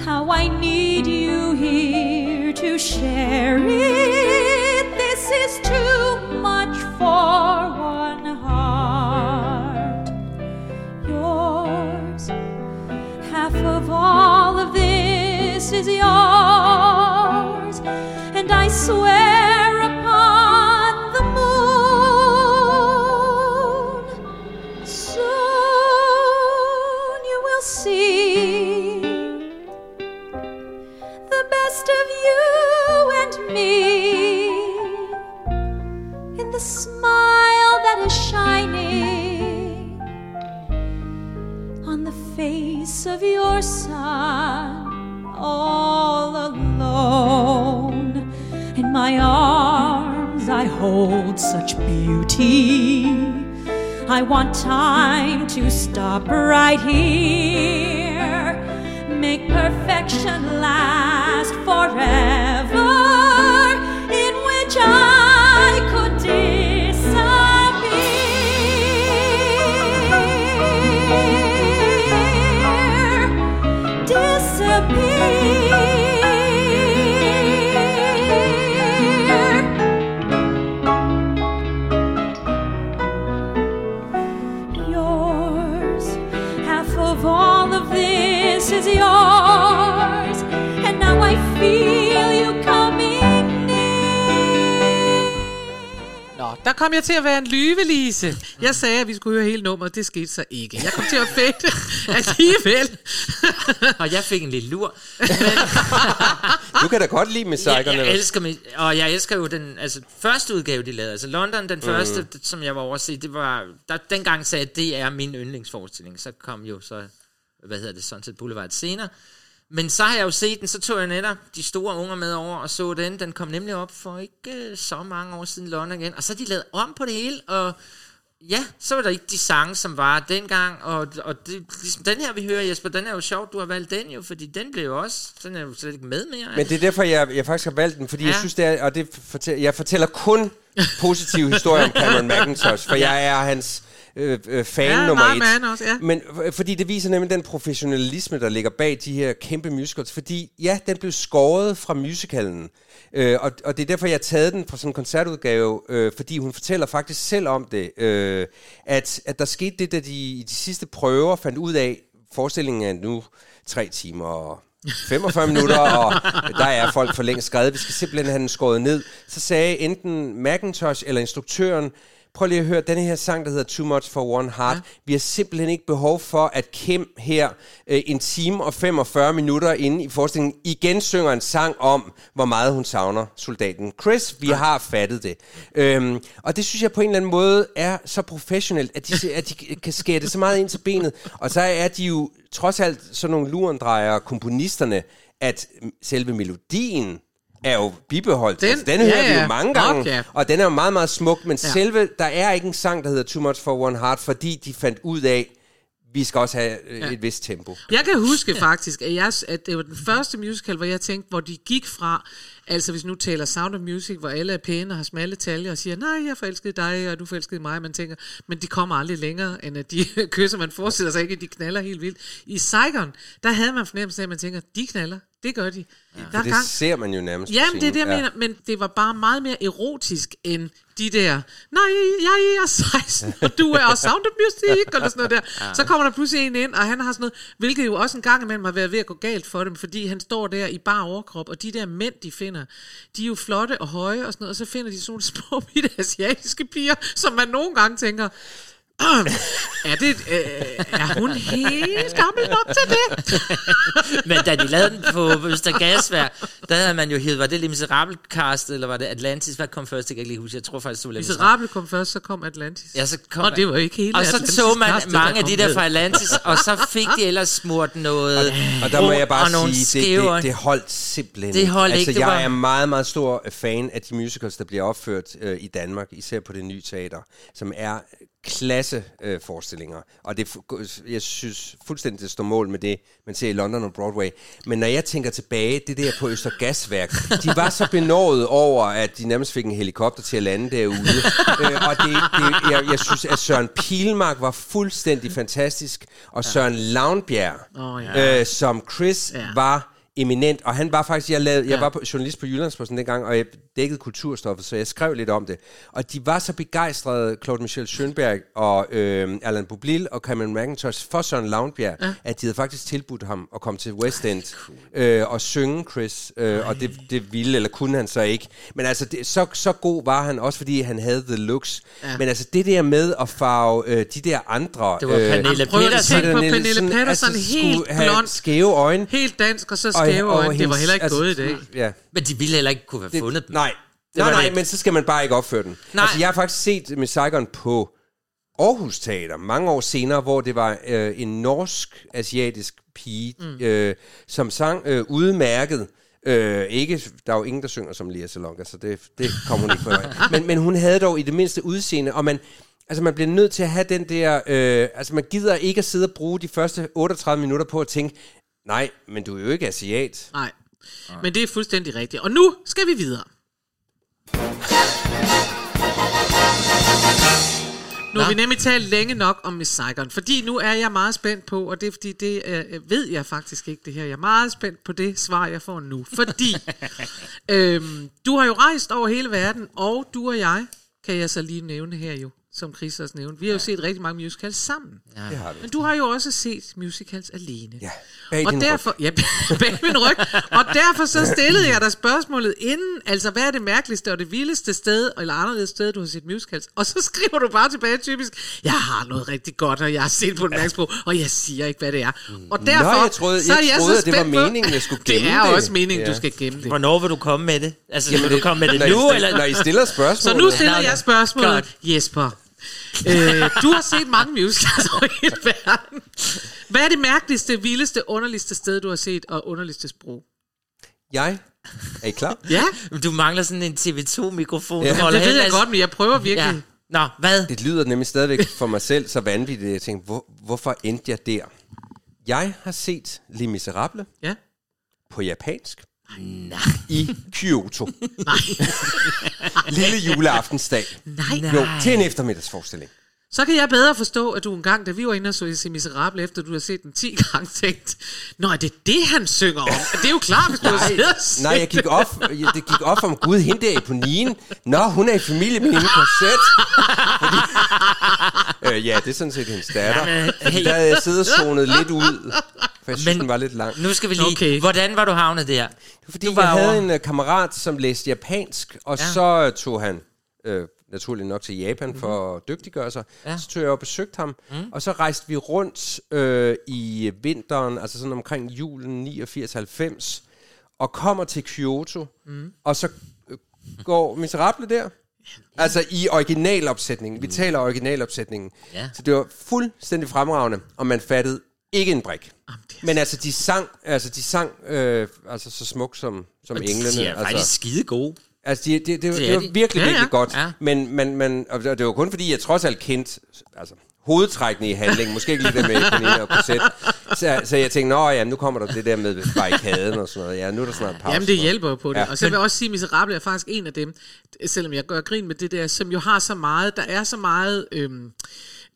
How I need you here to share it. Yours, and I swear beauty I want time to stop right here. Make perfection last forever in which I der kom jeg til at være en lyvelise. Jeg sagde, at vi skulle høre hele nummeret. Det skete så ikke. Jeg kom til at fætte *laughs* alligevel. *laughs* Og jeg fik en lille lur. Du kan da godt lide med Jeg, jeg elsker mig, og jeg elsker jo den altså, første udgave, de lavede. Altså London, den første, mm. som jeg var over at se, det var, der, dengang sagde jeg, at det er min yndlingsforestilling. Så kom jo så, hvad hedder det, Sunset Boulevard senere. Men så har jeg jo set den, så tog jeg netop de store unger med over og så den. Den kom nemlig op for ikke øh, så mange år siden London igen. Og så de lavet om på det hele, og ja, så var der ikke de sange, som var dengang. Og, og det, ligesom den her, vi hører, Jesper, den er jo sjovt, du har valgt den jo, fordi den blev jo også, den er jo slet ikke med mere. Men det er derfor, jeg, jeg faktisk har valgt den, fordi ja. jeg synes, det er, og det fortæller, jeg fortæller kun positive historier om *laughs* Cameron McIntosh, for jeg er hans øh, øh, fan Ja, nummer et. med han også, ja. Men f- fordi det viser nemlig den professionalisme, der ligger bag de her kæmpe musicals, fordi ja, den blev skåret fra musicalen, øh, og, og det er derfor, jeg har taget den fra sådan en koncertudgave, øh, fordi hun fortæller faktisk selv om det, øh, at, at der skete det, da de i de sidste prøver fandt ud af, forestillingen er nu tre timer og 45 minutter, og der er folk for længst skrevet. Vi skal simpelthen have den skåret ned. Så sagde enten Macintosh eller instruktøren, prøv lige at høre den her sang, der hedder Too Much for One Heart. Ja. Vi har simpelthen ikke behov for, at Kim her øh, en time og 45 minutter inde i forestillingen igen synger en sang om, hvor meget hun savner soldaten Chris. Vi ja. har fattet det. Øhm, og det synes jeg på en eller anden måde er så professionelt, at de, at de kan skære det så meget ind til benet. Og så er de jo trods alt sådan nogle lurendrejere, komponisterne, at selve melodien er jo bibeholdt. Den, altså, den ja, hører vi jo mange gange, Okay. og den er jo meget, meget smuk, men ja. selve, der er ikke en sang, der hedder Too Much for One Heart, fordi de fandt ud af, vi skal også have øh, Ja. et vist tempo. Jeg kan huske faktisk, at, jeg, at det var den første musical, hvor jeg tænkte, hvor de gik fra, altså hvis nu taler Sound of Music, hvor alle er pæne og har smalle taljer og siger, nej, jeg forelskede dig, og du forelskede mig, man tænker, men de kommer aldrig længere, end at de *laughs* kysser, man forestiller sig ikke, at de knaller helt vildt. I Saigon, der havde man fornemmelse af, at man tænker, de knaller, det gør de. Ja, der det ser man jo nærmest Jamen, det er det, jeg scenen. mener, men det var bare meget mere erotisk end de der, nej, jeg er 16, og du er Sound of Music, eller sådan noget der. Så kommer der pludselig en ind, og han har sådan noget, hvilket jo også en gang imellem har været ved at gå galt for dem, fordi han står der i bar overkrop, og de der mænd, de finder, finder, de er jo flotte og høje og sådan noget, og så finder de sådan nogle små *laughs* bitte asiatiske piger, som man nogle gange tænker, *clears throat* er, det, øh, er hun helt gammel nok til det? *laughs* Men da de lavede den på Østergasvær, der havde man jo hed, var det Les Miserable cast, eller var det Atlantis? Hvad kom først? Det kan jeg ikke lige huske. Jeg tror faktisk, det var Les Miserable. Miserable kom først, så kom Atlantis. Ja, så kom Og det var ikke hele Og så Atlantis så man cast, mange af kom de der fra Atlantis, og så fik de ellers smurt noget Og der må jeg bare og sige, det, det, det holdt simpelthen Det holdt altså, ikke, det jeg var- er meget, meget stor fan af de musicals, der bliver opført øh, i Danmark, især på det nye teater, som er klasse øh, forestillinger. Og det, jeg synes fuldstændig, det står mål med det, man ser i London og Broadway. Men når jeg tænker tilbage, det der på Østergasværk, de var så benådet over, at de nærmest fik en helikopter til at lande derude. øh, og det, det, jeg, jeg synes, at Søren Pilmark var fuldstændig fantastisk, og Søren Lavnbjerg, Åh, ja. øh, som Chris ja. var eminent, og han var faktisk, jeg, lavede, jeg var på, journalist på Jyllandsposten dengang, og jeg dækkede kulturstoffet, så jeg skrev lidt om det. Og de var så begejstrede, Claude Michel Schönberg og øh, Alan Bublil og Cameron McIntosh for Søren Lavnbjerg, ja. at de havde faktisk tilbudt ham at komme til West End øh, og synge Chris, øh, og det, det ville, eller kunne han så ikke. Men altså, det, så, så god var han også, fordi han havde the looks. Ja. Men altså, det der med at farve øh, de der andre... Det var Pernille Prøv at tænke på Pernille Petersen, helt skulle have blond. skæve øjne. Helt dansk, og så Og- skæve og øjne. Det var heller ikke altså, gået i dag. Ja. Men de ville heller ikke kunne have Det, fundet dem. nej, Det nej, nej, det. men så skal man bare ikke opføre den. Nej. Altså, jeg har faktisk set Miss Saigon på Aarhus Teater mange år senere, hvor det var øh, en norsk-asiatisk pige, mm. øh, som sang øh, udmærket. Øh, ikke, der er jo ingen, der synger som Lia Salonga, så det, det kommer hun ikke på. men, men hun havde dog i det mindste udseende, og man, altså man bliver nødt til at have den der... Øh, altså man gider ikke at sidde og bruge de første 38 minutter på at tænke, nej, men du er jo ikke asiat. Nej. Men det er fuldstændig rigtigt. Og nu skal vi videre. Nu har vi nemlig talt længe nok om Miss Saigon, fordi nu er jeg meget spændt på, og det er fordi, det øh, ved jeg faktisk ikke det her, jeg er meget spændt på det svar, jeg får nu. Fordi *laughs* øhm, du har jo rejst over hele verden, og du og jeg, kan jeg så lige nævne her jo, som Chris også nævnte, vi har jo set rigtig mange musicals sammen. Ja. Det har vi. Men du har jo også set musicals alene. Ja, bag og din ryg. derfor, Ja, *laughs* bag min ryg. Og derfor så stillede jeg dig spørgsmålet inden, altså hvad er det mærkeligste og det vildeste sted, eller anderledes sted, du har set musicals? Og så skriver du bare tilbage typisk, jeg har noget rigtig godt, og jeg har set på en mærkesprog, og jeg siger ikke, hvad det er. Og derfor, Nå, jeg troede, så er jeg så troede at det var meningen, jeg skulle gemme *laughs* Det er det. også meningen, Ja. du skal gemme det. Hvornår vil du komme med det? Altså, vil du komme med det når I nu, stiller, eller? Når I stiller spørgsmål. Så nu stiller jeg spørgsmålet. Jesper. Øh, du har set mange musicals over hele verden. Hvad er det mærkeligste, vildeste, underligste sted, du har set, og underligste sprog? Jeg? Er I klar? *laughs* Ja, Du mangler sådan en TV2-mikrofon. Ja. du det ved jeg godt, men jeg prøver virkelig. Ja. Nå, hvad? Det lyder nemlig stadigvæk for mig selv så vanvittigt. Jeg tænkte, hvor, hvorfor endte jeg der? Jeg har set Les Miserable Ja. på japansk Nej. i Kyoto. Nej. *laughs* Lille juleaftensdag. Nej. Jo, til en eftermiddagsforestilling. Så kan jeg bedre forstå, at du en gang, da vi var inde og så Se Miserable, efter du har set den 10 gange, tænkt, Nå, er det det, han synger om? Det er jo klart, hvis du har siddet Nej, jeg gik op, jeg- det gik op om Gud, hende der i Ponien. Nå, hun er i familie med hende korset. Fordi, øh, ja, det er sådan set hendes datter. Jamen, hey. Der havde jeg siddet og zonet lidt ud, for jeg synes, Men- den var lidt lang. Nu skal vi lige... Okay. Hvordan var du havnet der? Fordi Du jeg var havde over- en uh, kammerat, som læste japansk, og Ja. så uh, tog han øh, naturligt nok til Japan mm-hmm. for at dygtiggøre sig. Ja. Så tog jeg og besøgte ham, mm. og så rejste vi rundt øh, i vinteren, altså sådan omkring julen 89-90, og kommer til Kyoto, mm. og så øh, går Miserable der. Altså i originalopsætningen. Vi taler originalopsætningen. Ja. Så det var fuldstændig fremragende, og man fattede ikke en brik. Jamen, det er Men altså, de sang, altså, de sang øh, altså, så smukt som, som englene. De er faktisk altså, skide gode. altså de, det, det, det, er det var de. virkelig, Ja, ja. virkelig godt. Ja. Men, men, men og det var kun fordi, jeg trods alt kendte altså, hovedtrækkene i handlingen. Måske ikke lige det med Pernille og Cosette. Så, så jeg tænkte, nå ja, nu kommer der det der med barrikaden og sådan noget. Ja, nu er der snart pause. Jamen, det hjælper på det. Ja. Og så vil jeg også sige, at Miserable er faktisk en af dem, selvom jeg gør grin med det der, som jo har så meget, der er så meget... Øhm,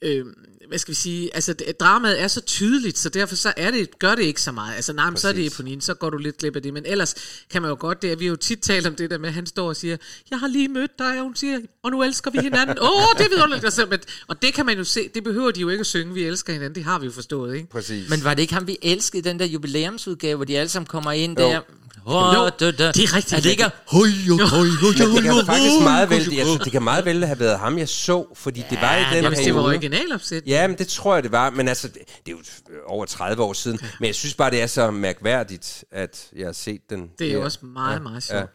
øhm, hvad skal vi sige, altså det, dramaet er så tydeligt, så derfor så er det, gør det ikke så meget. Altså nej, men så er det. Eponine, så går du lidt glip af det, men ellers kan man jo godt, det er, vi har jo tit talt om det der med, at han står og siger, jeg har lige mødt dig, og hun siger, og nu elsker vi hinanden. *laughs* Åh, oh, det er vidunderligt. Altså, men- Og det kan man jo se, det behøver de jo ikke at synge, vi elsker hinanden, det har vi jo forstået, ikke? Præcis. Men var det ikke ham, vi elskede den der jubilæumsudgave, hvor de alle sammen kommer ind Jo. der? Oh, det er rigtigt. Er det ikke... Hoi, hoi, det kan faktisk meget vel, altså, det kan meget vel have været ham, jeg så, fordi det var i den Ja, hvis det var periode. Originalopsæt. Ja, men det tror jeg, det var. Men altså, det, det er jo over 30 år siden. Men jeg synes bare, det er så mærkværdigt, at jeg har set den. Det er jo også meget, meget sjovt.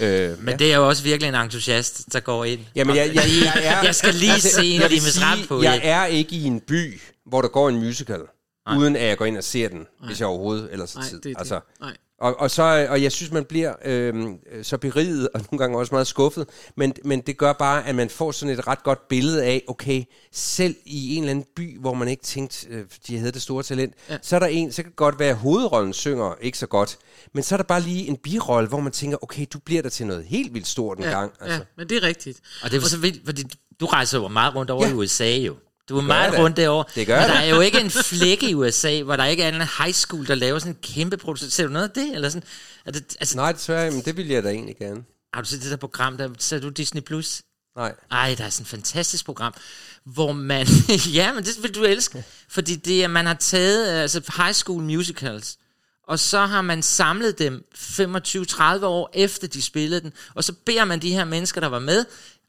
Øh, Men det er jo også virkelig en entusiast, der går ind. Jamen, jeg, jeg, jeg, er, Jeg skal lige se en af sige, Rap på Jeg er ikke i en by, hvor der går en musical, Nej. uden at jeg går ind og ser den, Nej. hvis jeg overhovedet ellers har tid. det det. altså, Nej. Og, og, så, og jeg synes, man bliver øh, så beriget, og *laughs* nogle gange også meget skuffet, men, men det gør bare, at man får sådan et ret godt billede af, okay, selv i en eller anden by, hvor man ikke tænkte, øh, de havde det store talent, ja. så er der en, så kan det godt være, at hovedrollen synger ikke så godt, men så er der bare lige en birolle, hvor man tænker, okay, du bliver der til noget helt vildt stort en Ja, gang. Altså. ja, men det er rigtigt. Og det er så vildt, fordi du rejser jo meget rundt over Ja. i USA jo. Du er meget da. rundt derovre. Det gør Men der er jo ikke en flække i USA, hvor der ikke er en high school, der laver sådan en kæmpe produktion. Ser du noget af det? Eller sådan? Er det altså, Nej, desværre, men det vil jeg da egentlig gerne. har du set det der program, der ser du Disney+. Plus? Nej. Ej, der er sådan et fantastisk program, hvor man... *laughs* ja, men det vil du elske. Fordi det er, man har taget altså high school musicals, og så har man samlet dem 25-30 år efter de spillede den, og så beder man de her mennesker, der var med,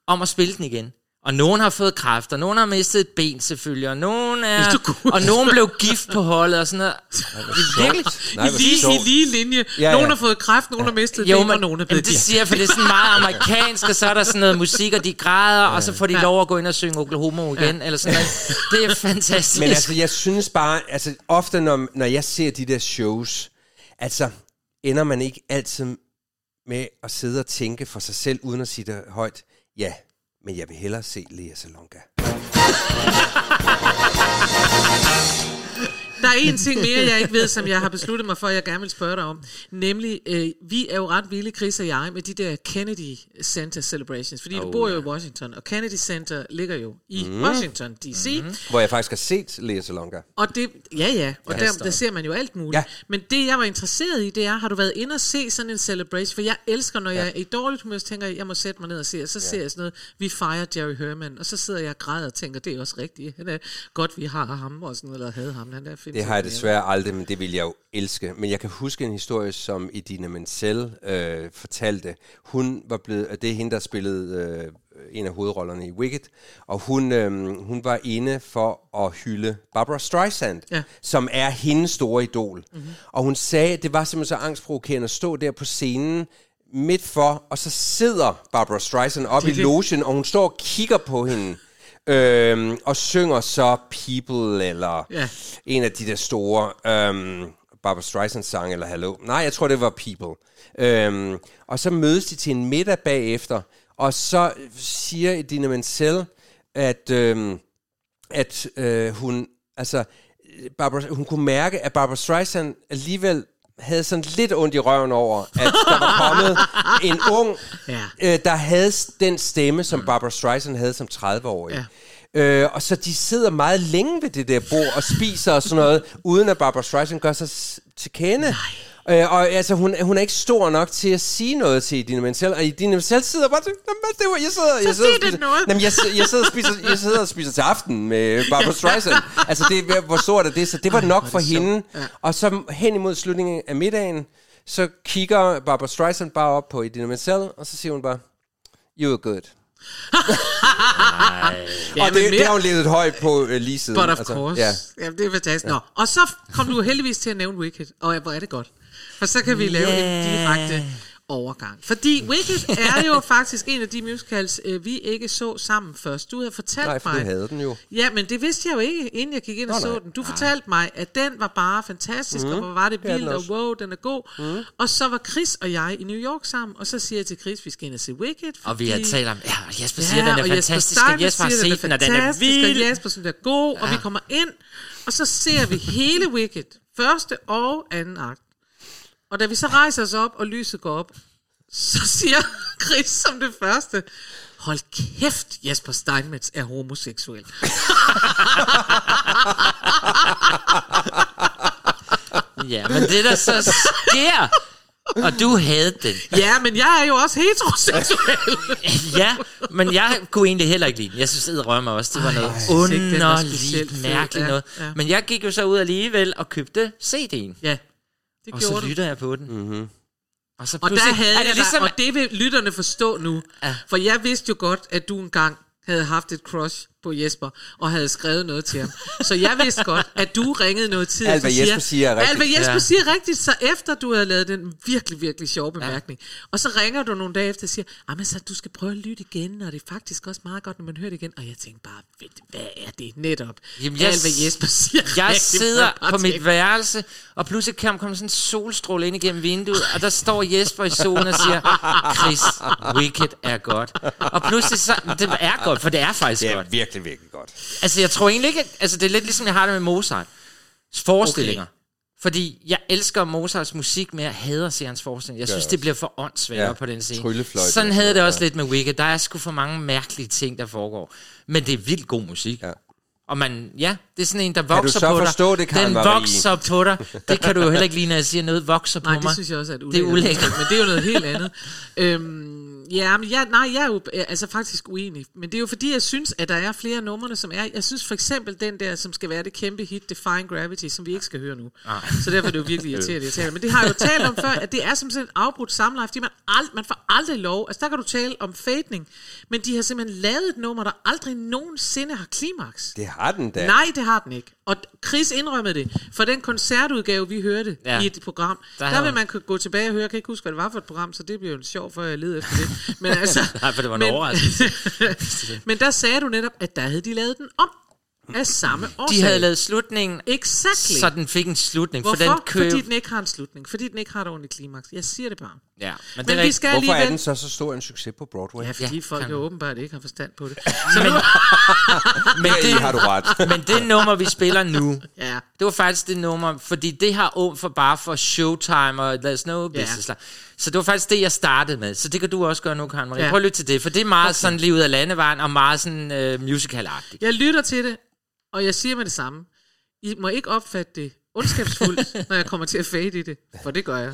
om at spille den igen. Og nogen har fået kræft, og nogen har mistet et ben selvfølgelig, og nogen, er, og nogen blev gift på holdet og sådan noget. Det er virkelig... Nej, I lige. I lige linje. Ja, ja. Nogen har fået kræft, nogen har mistet Jo, ben, men, og nogen er blevet det siger jeg, for det er sådan meget amerikansk, og så er der sådan noget musik, og de græder, og så får de lov at gå ind og synge Oklahoma igen, eller sådan noget. Det er *laughs* fantastisk. Men altså, jeg synes bare, altså ofte når, når jeg ser de der shows, altså ender man ikke altid med at sidde og tænke for sig selv, uden at sige det højt, ja, men jeg vil hellere se Lea Salonga. *laughs* Der er en ting mere, jeg ikke ved, som jeg har besluttet mig for, at jeg gerne vil spørge dig om. Nemlig, øh, vi er jo ret vilde, Chris og jeg, med de der Kennedy Center Celebrations. Fordi oh, du bor jo i Washington, og Kennedy Center ligger jo i mm. Washington D.C. Mm. Hvor jeg faktisk har set Lea Salonga. Og det, ja, ja, og Ja. der, der ser man jo alt muligt. Ja. Men det, jeg var interesseret i, det er, har du været inde og se sådan en celebration? For jeg elsker, når jeg er i dårligt humør, så tænker jeg, jeg må sætte mig ned og se, og så ser jeg sådan noget, vi fejrer Jerry Herman, og så sidder jeg og græder og tænker, det er også rigtigt. Han er godt, vi har ham og sådan noget, eller havde ham. Han er fedt. Det har jeg desværre aldrig, men det vil jeg jo elske. Men jeg kan huske en historie, som Edina Menzel øh, fortalte. Hun var blevet, det er hende, der spillede øh, en af hovedrollerne i Wicked, og hun, øh, hun var inde for at hylde Barbara Streisand, Ja. som er hendes store idol. Mm-hmm. Og hun sagde, at det var simpelthen så angstprovokerende at stå der på scenen, midt for, og så sidder Barbara Streisand op i det. logen, og hun står og kigger på hende, øhm, og synger så People, eller Ja. en af de der store øhm, Barbara Streisand sang eller Hello. Nej, jeg tror, det var People. Øhm, og så mødes de til en middag bagefter, og så siger Edina Menzel, at, øhm, at øh, hun, altså, Barbara, hun kunne mærke, at Barbara Streisand alligevel havde sådan lidt ondt i røven over, at der var kommet *laughs* en ung, Ja. øh, der havde den stemme, som Barbara Streisand havde som 30-årig. Ja. Øh, og så de sidder meget længe ved det der bord og spiser og sådan noget, uden at Barbara Streisand gør sig til kende. Øh, og altså, hun, hun er ikke stor nok til at sige noget til Idina Menzel, og Idina Menzel sidder bare til, "Nå, men det var, jeg sidder, jeg sidder, spiser, noget." Jamen, jeg, jeg, sidder og spiser, jeg sidder og spiser til aften med Barbara Streisand. altså, det, hvor stort er det? Så det var nok for hende. Og så hen imod slutningen af middagen, så kigger Barbara Streisand bare op på Idina Menzel, og så siger hun bare, you are good. Ja, og det, det har hun levet højt på uh, lige siden. But of altså, course. Ja. Ja. Jamen, det er fantastisk. Nå, og så kom du heldigvis til at nævne Wicked, og hvor er det godt. For så kan vi lave en direkte overgang. Fordi Wicked er jo *laughs* faktisk en af de musicals, øh, vi ikke så sammen først. Du havde fortalt Nej, for mig... du havde den jo. Ja, men det vidste jeg jo ikke, inden jeg gik ind og Nå, så nej. den. Du fortalte mig, at den var bare fantastisk, mm. og hvor var det vildt, og wow, den er god. Mm. Og så var Chris og jeg i New York sammen, og så siger jeg til Chris, vi skal ind og se Wicked. Og vi har fordi- talt om, ja, Jesper siger, den er og fantastisk, og Jesper har siger, set den, og den er fantastisk, vild. Og Jesper synes, den er god, og vi kommer ind, og så ser vi hele Wicked, første og anden akt. Og da vi så rejser os op, og lyset går op, så *laughs* siger Chris som det første, hold kæft, Jesper Steinmetz er homoseksuel. Ja, men det der så sker, og du havde den. ja, men jeg er jo også heteroseksuel. *laughs* Ja, men jeg kunne egentlig heller ikke lide den. Jeg synes, det rører mig også. Det var noget underligt, mærkeligt Ja, noget. ja. Men jeg gik jo så ud alligevel og købte CD'en. ja, det Og så du. lytter jeg på den. Mhm. Og, så Og der havde er jeg det ligesom, ligesom, og det vil lytterne forstå nu. Ja. For jeg vidste jo godt, at du engang havde haft et crush på Jesper, og havde skrevet noget til ham. Så jeg vidste godt, at du ringede noget tid. Alt, hvad og Jesper siger er rigtigt. Alt, hvad Jesper Ja. ja. siger er rigtigt, så efter du havde lavet den virkelig, virkelig sjove bemærkning. Ja. Og så ringer du nogle dage efter og siger, "Ah, men så du skal prøve at lytte igen, og det er faktisk også meget godt, når man hører det igen. Og jeg tænkte bare, ved, hvad er det netop? Jamen, jeg Alt, hvad Jesper siger. er Jeg rigtigt, sidder på mit værelse, og pludselig kan komme sådan en solstråle ind igennem vinduet, og der står Jesper i solen og siger, Chris, Wicked er godt. Og pludselig så, det er godt, for det er faktisk Det er godt. virkelig, virkelig godt. Altså, jeg tror egentlig ikke, at- altså det er lidt ligesom, jeg har det med Mozart. Forestillinger. Okay. Fordi jeg elsker Mozarts musik, men jeg hader at se hans forestilling. Jeg synes, det bliver for åndssvagt Ja, ja, på den scene. Sådan havde det også lidt med Wicked. Der er sgu for mange mærkelige ting, der foregår. Men det er vildt god musik. Ja. Og man, ja, det er sådan en, der du vokser så på dig. forstå det, Karen Den Marie? vokser på dig. Det kan du jo heller ikke lide, når jeg siger noget vokser på Nej, mig. det synes jeg også er et Det er ulækkert. Men det er jo noget helt andet. øhm, ja, men jeg, nej, jeg er jo altså faktisk uenig. Men det er jo fordi, jeg synes, at der er flere af numrene, som er... Jeg synes for eksempel den der, som skal være det kæmpe hit, Define Gravity, som vi ikke skal høre nu. Så derfor er det jo virkelig *laughs* irriterende, jeg taler. Men det har jeg jo talt om før, at det er som sådan en afbrudt samleje, fordi man, ald- man får aldrig lov. Altså der kan du tale om fadning, men de har simpelthen lavet et nummer, der aldrig nogensinde har klimaks. Det har den da. Nej, det har den ikke. Og Chris indrømmede det. For den koncertudgave, vi hørte Ja. i et program, Der der, vil man kunne gå tilbage og høre. Jeg kan ikke huske, hvad det var for et program, så det bliver jo sjovt, for jeg leder efter det. Men *laughs* altså, Nej, for det var en men, overraskelse. *laughs* men der sagde du netop, at der havde de lavet den om af samme årsag. De havde lavet slutningen, Exactly. så den fik en slutning. Hvorfor? For den køb... Fordi den ikke har en slutning. Fordi den ikke har et ordentligt klimaks. Jeg siger det bare. Ja, men, Men, det er vi skal Hvorfor er alligevel... den så så stor en succes på Broadway? Ja, fordi Ja, folk jo åbenbart ikke har forstand på det. *laughs* Men *laughs* *laughs* Det har du ret. Men det nummer, vi spiller nu, Ja. det var faktisk det nummer, fordi det har åbent for bare for Showtime og There's No Business. Ja. Så det var faktisk det, jeg startede med. Så det kan du også gøre nu, Karen Marie. Ja. Prøv at lytte til det, for det er meget okay. sådan lige ud af landevejen, og meget sådan uh, musical-agtigt. Jeg lytter til det, og jeg siger med det samme. I må ikke opfatte det ondskabsfuldt, når jeg kommer til at fade i det. For det gør jeg.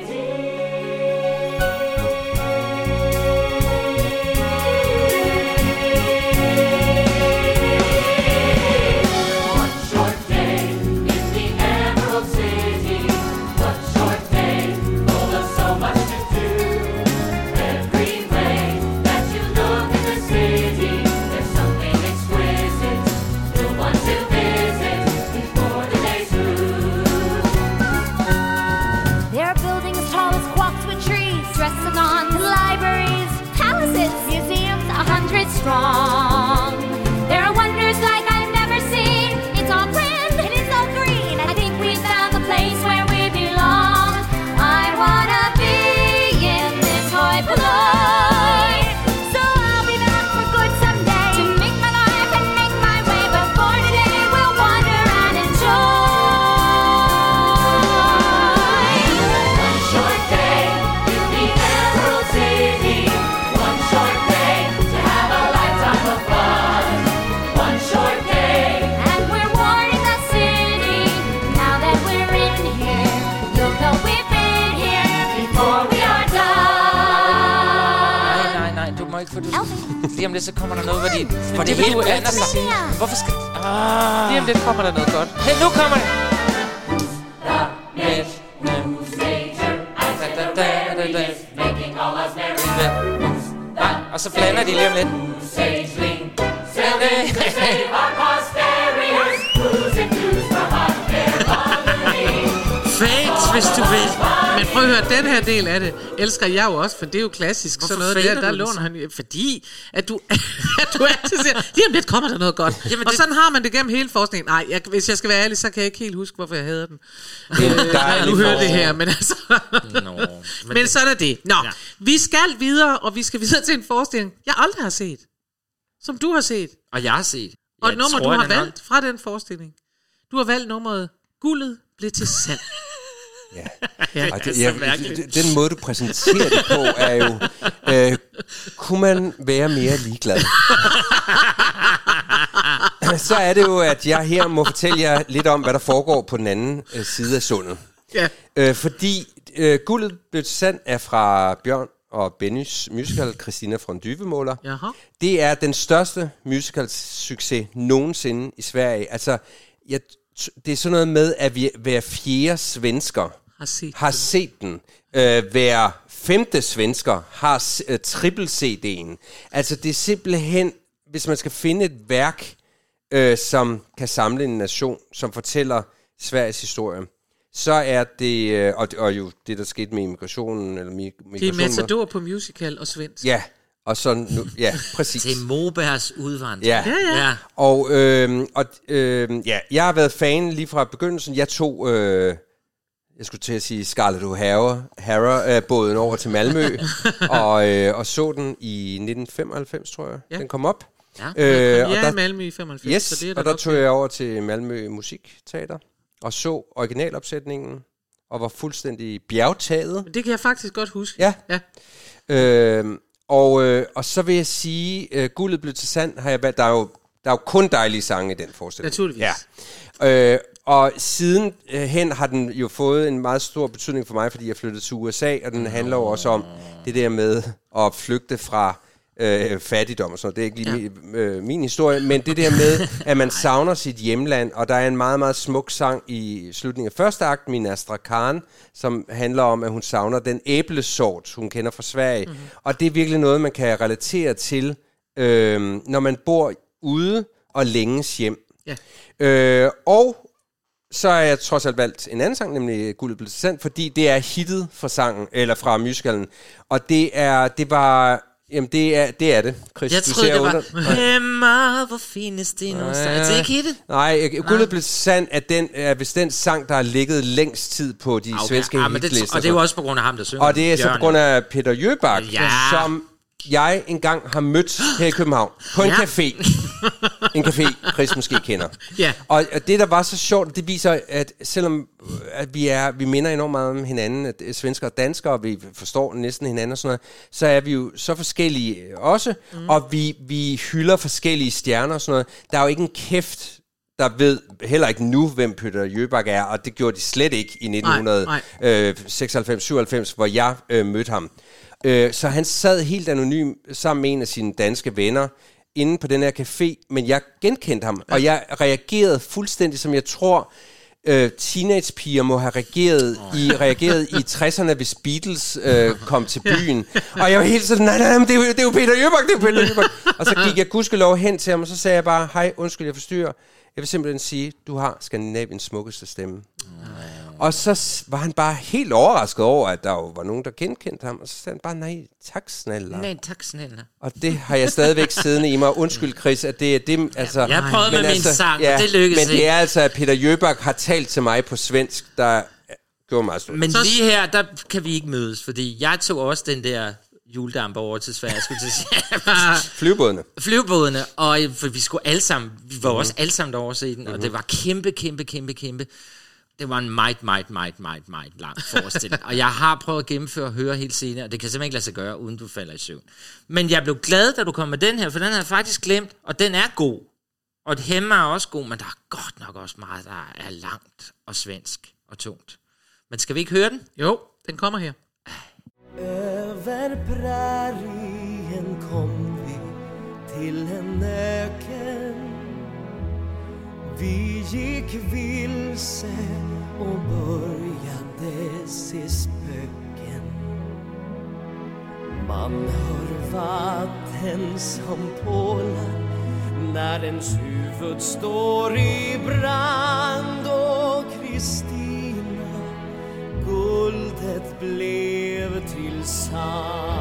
elsker jeg jo også, for det er jo klassisk. Hvorfor sådan noget der, der låner han, fordi at du, *laughs* at du altid siger, lige om lidt kommer der noget godt. Jamen, og det- sådan har man det gennem hele forskningen. Nej, jeg, hvis jeg skal være ærlig, så kan jeg ikke helt huske, hvorfor jeg havde den. Øh, jeg nu hører det her, men altså... Nå, Men, *laughs* men sådan er det. Nå, ja. vi skal videre, og vi skal videre til en forestilling, jeg aldrig har set. Som du har set. Og jeg har set. Og et nummer, tror, du har valgt fra den forestilling. Du har valgt nummeret Guldet blev til sand. Ja. *laughs* Ja. Ej, det, jeg, det- den måde, du præsenterer det på, er jo... Øh, kunne man være mere ligeglad? *laughs* Så er det jo, at jeg her må fortælle jer lidt om, hvad der foregår på den anden øh, side af sundet. Ja. Øh, fordi øh, Guldet blev til sand er fra Bjørn og Bennys musical Christina fra Dyvemåler. Jaha. Det er den største musical-succes nogensinde i Sverige. Altså, jeg, det er sådan noget med, at vi hver fjerde svensker Har set har den. set den. Øh, hver femte svensker har øh, triple-CD'en. Altså, det er simpelthen, hvis man skal finde et værk, øh, som kan samle en nation, som fortæller Sveriges historie, så er det, øh, og, og jo det, der skete med immigrationen, eller mi- Det er migrationen. Matador på musical og svensk. Ja, og så nu, ja, *laughs* præcis. Til Mobergs udvandring. Ja. Ja, ja. ja. Og, øh, og øh, ja, jeg har været fan lige fra begyndelsen. Jeg tog, øh, jeg skulle til at sige Scarlett O'Hara, øh, båden over til Malmø, *laughs* og, øh, og så den i 1995, tror jeg. Ja. Den kom op. Ja. Øh, og og ja, der, i Malmø i 95, yes, så det er og der tog jeg over til Malmø Musikteater og så originalopsætningen og var fuldstændig bjergtaget. Det kan jeg faktisk godt huske. Ja. ja. Øh, og, øh, og så vil jeg sige, øh, guldet blev til sand, har jeg valgt. Der er jo, der er jo kun dejlige sange i den forestilling. Naturligvis. Ja. Øh, og siden øh, hen har den jo fået en meget stor betydning for mig, fordi jeg flyttede til USA, og den handler jo også om det der med at flygte fra øh, fattigdom og sådan noget. Det er ikke lige ja. min, øh, min historie, men det der med, *laughs* at man savner sit hjemland, og der er en meget, meget smuk sang i slutningen af første akt, Min Astra Khan, som handler om, at hun savner den æblesort, hun kender fra Sverige. Mm-hmm. Og det er virkelig noget, man kan relatere til, øh, når man bor ude og længes hjem. Ja. Øh, og så har jeg trods alt valgt en anden sang, nemlig Guldet blev sand, fordi det er hittet fra sangen, eller fra musicalen. Og det er, det var, jamen det er det, er det Chris. Jeg troede, det var, Emma, hvor findes det nu? Er det ikke hittet? Nej, Guldet blev sand er, den, er vist den sang, der har ligget længst tid på de okay. svenske ah, men det, hitlister. og det er jo også på grund af ham, der synger. Og det er så på grund af Peter Jøbak, Ja. som jeg engang har mødt her i København på en Ja. café. En café, Chris måske kender. Ja. Og og det, der var så sjovt, det viser, at selvom øh, at vi, er, vi minder enormt meget om hinanden, at øh, svensker og danskere, og vi forstår næsten hinanden og sådan noget, så er vi jo så forskellige også, mm. og vi, vi hylder forskellige stjerner og sådan noget. Der er jo ikke en kæft, der ved heller ikke nu, hvem Peter Jøbak er, og det gjorde de slet ikke i nej. 1996-97, hvor jeg øh, mødte ham. Øh, så han sad helt anonym sammen med en af sine danske venner inde på den her café, men jeg genkendte ham, ja. og jeg reagerede fuldstændig, som jeg tror, øh, teenagepiger må have reageret oh. i, reageret i 60'erne, hvis Beatles øh, kom til byen. Og jeg var helt sådan, nej, nej, nej, det er, jo, det er jo Peter Jøbak, det er Peter Jøbak. Og så gik jeg gudskelov hen til ham, og så sagde jeg bare, hej, undskyld, jeg forstyrrer. Jeg vil simpelthen sige, du har Skandinaviens smukkeste stemme. Og så var han bare helt overrasket over, at der jo var nogen, der genkendte ham. Og så sagde han bare, nej, tak snælla. Nej, tak snælla. Og det har jeg stadigvæk siddende i mig. Undskyld, Chris, at det er det, altså... Jeg prøvede med men min sang, og det lykkedes Men det er altså, at Peter Jøbak har talt til mig på svensk, der gjorde mig stort. Men lige her, der kan vi ikke mødes, fordi jeg tog også den der juledamper over til Sverige, skulle til. *laughs* Flyvebådene. flyvebådene, og for vi skulle alle sammen, vi var Mhm. også alle sammen derovre se den, og det var kæmpe, kæmpe, kæmpe, kæmpe. Det var en meget, meget, meget, meget, meget lang forestilling. og jeg har prøvet at gennemføre og høre hele scenen, og det kan simpelthen ikke lade sig gøre, uden du falder i søvn. Men jeg blev glad, da du kom med den her, for den har jeg faktisk glemt, og den er god. Og det hemmer er også god, men der er godt nok også meget, der er langt og svensk og tungt. Men skal vi ikke høre den? Jo, den kommer her. Över prärien kom vi till en öken vi gick vilse och började se spöken Man hör vatten som pålar när ens huvud står i brand och Kristina guldet blev till sand.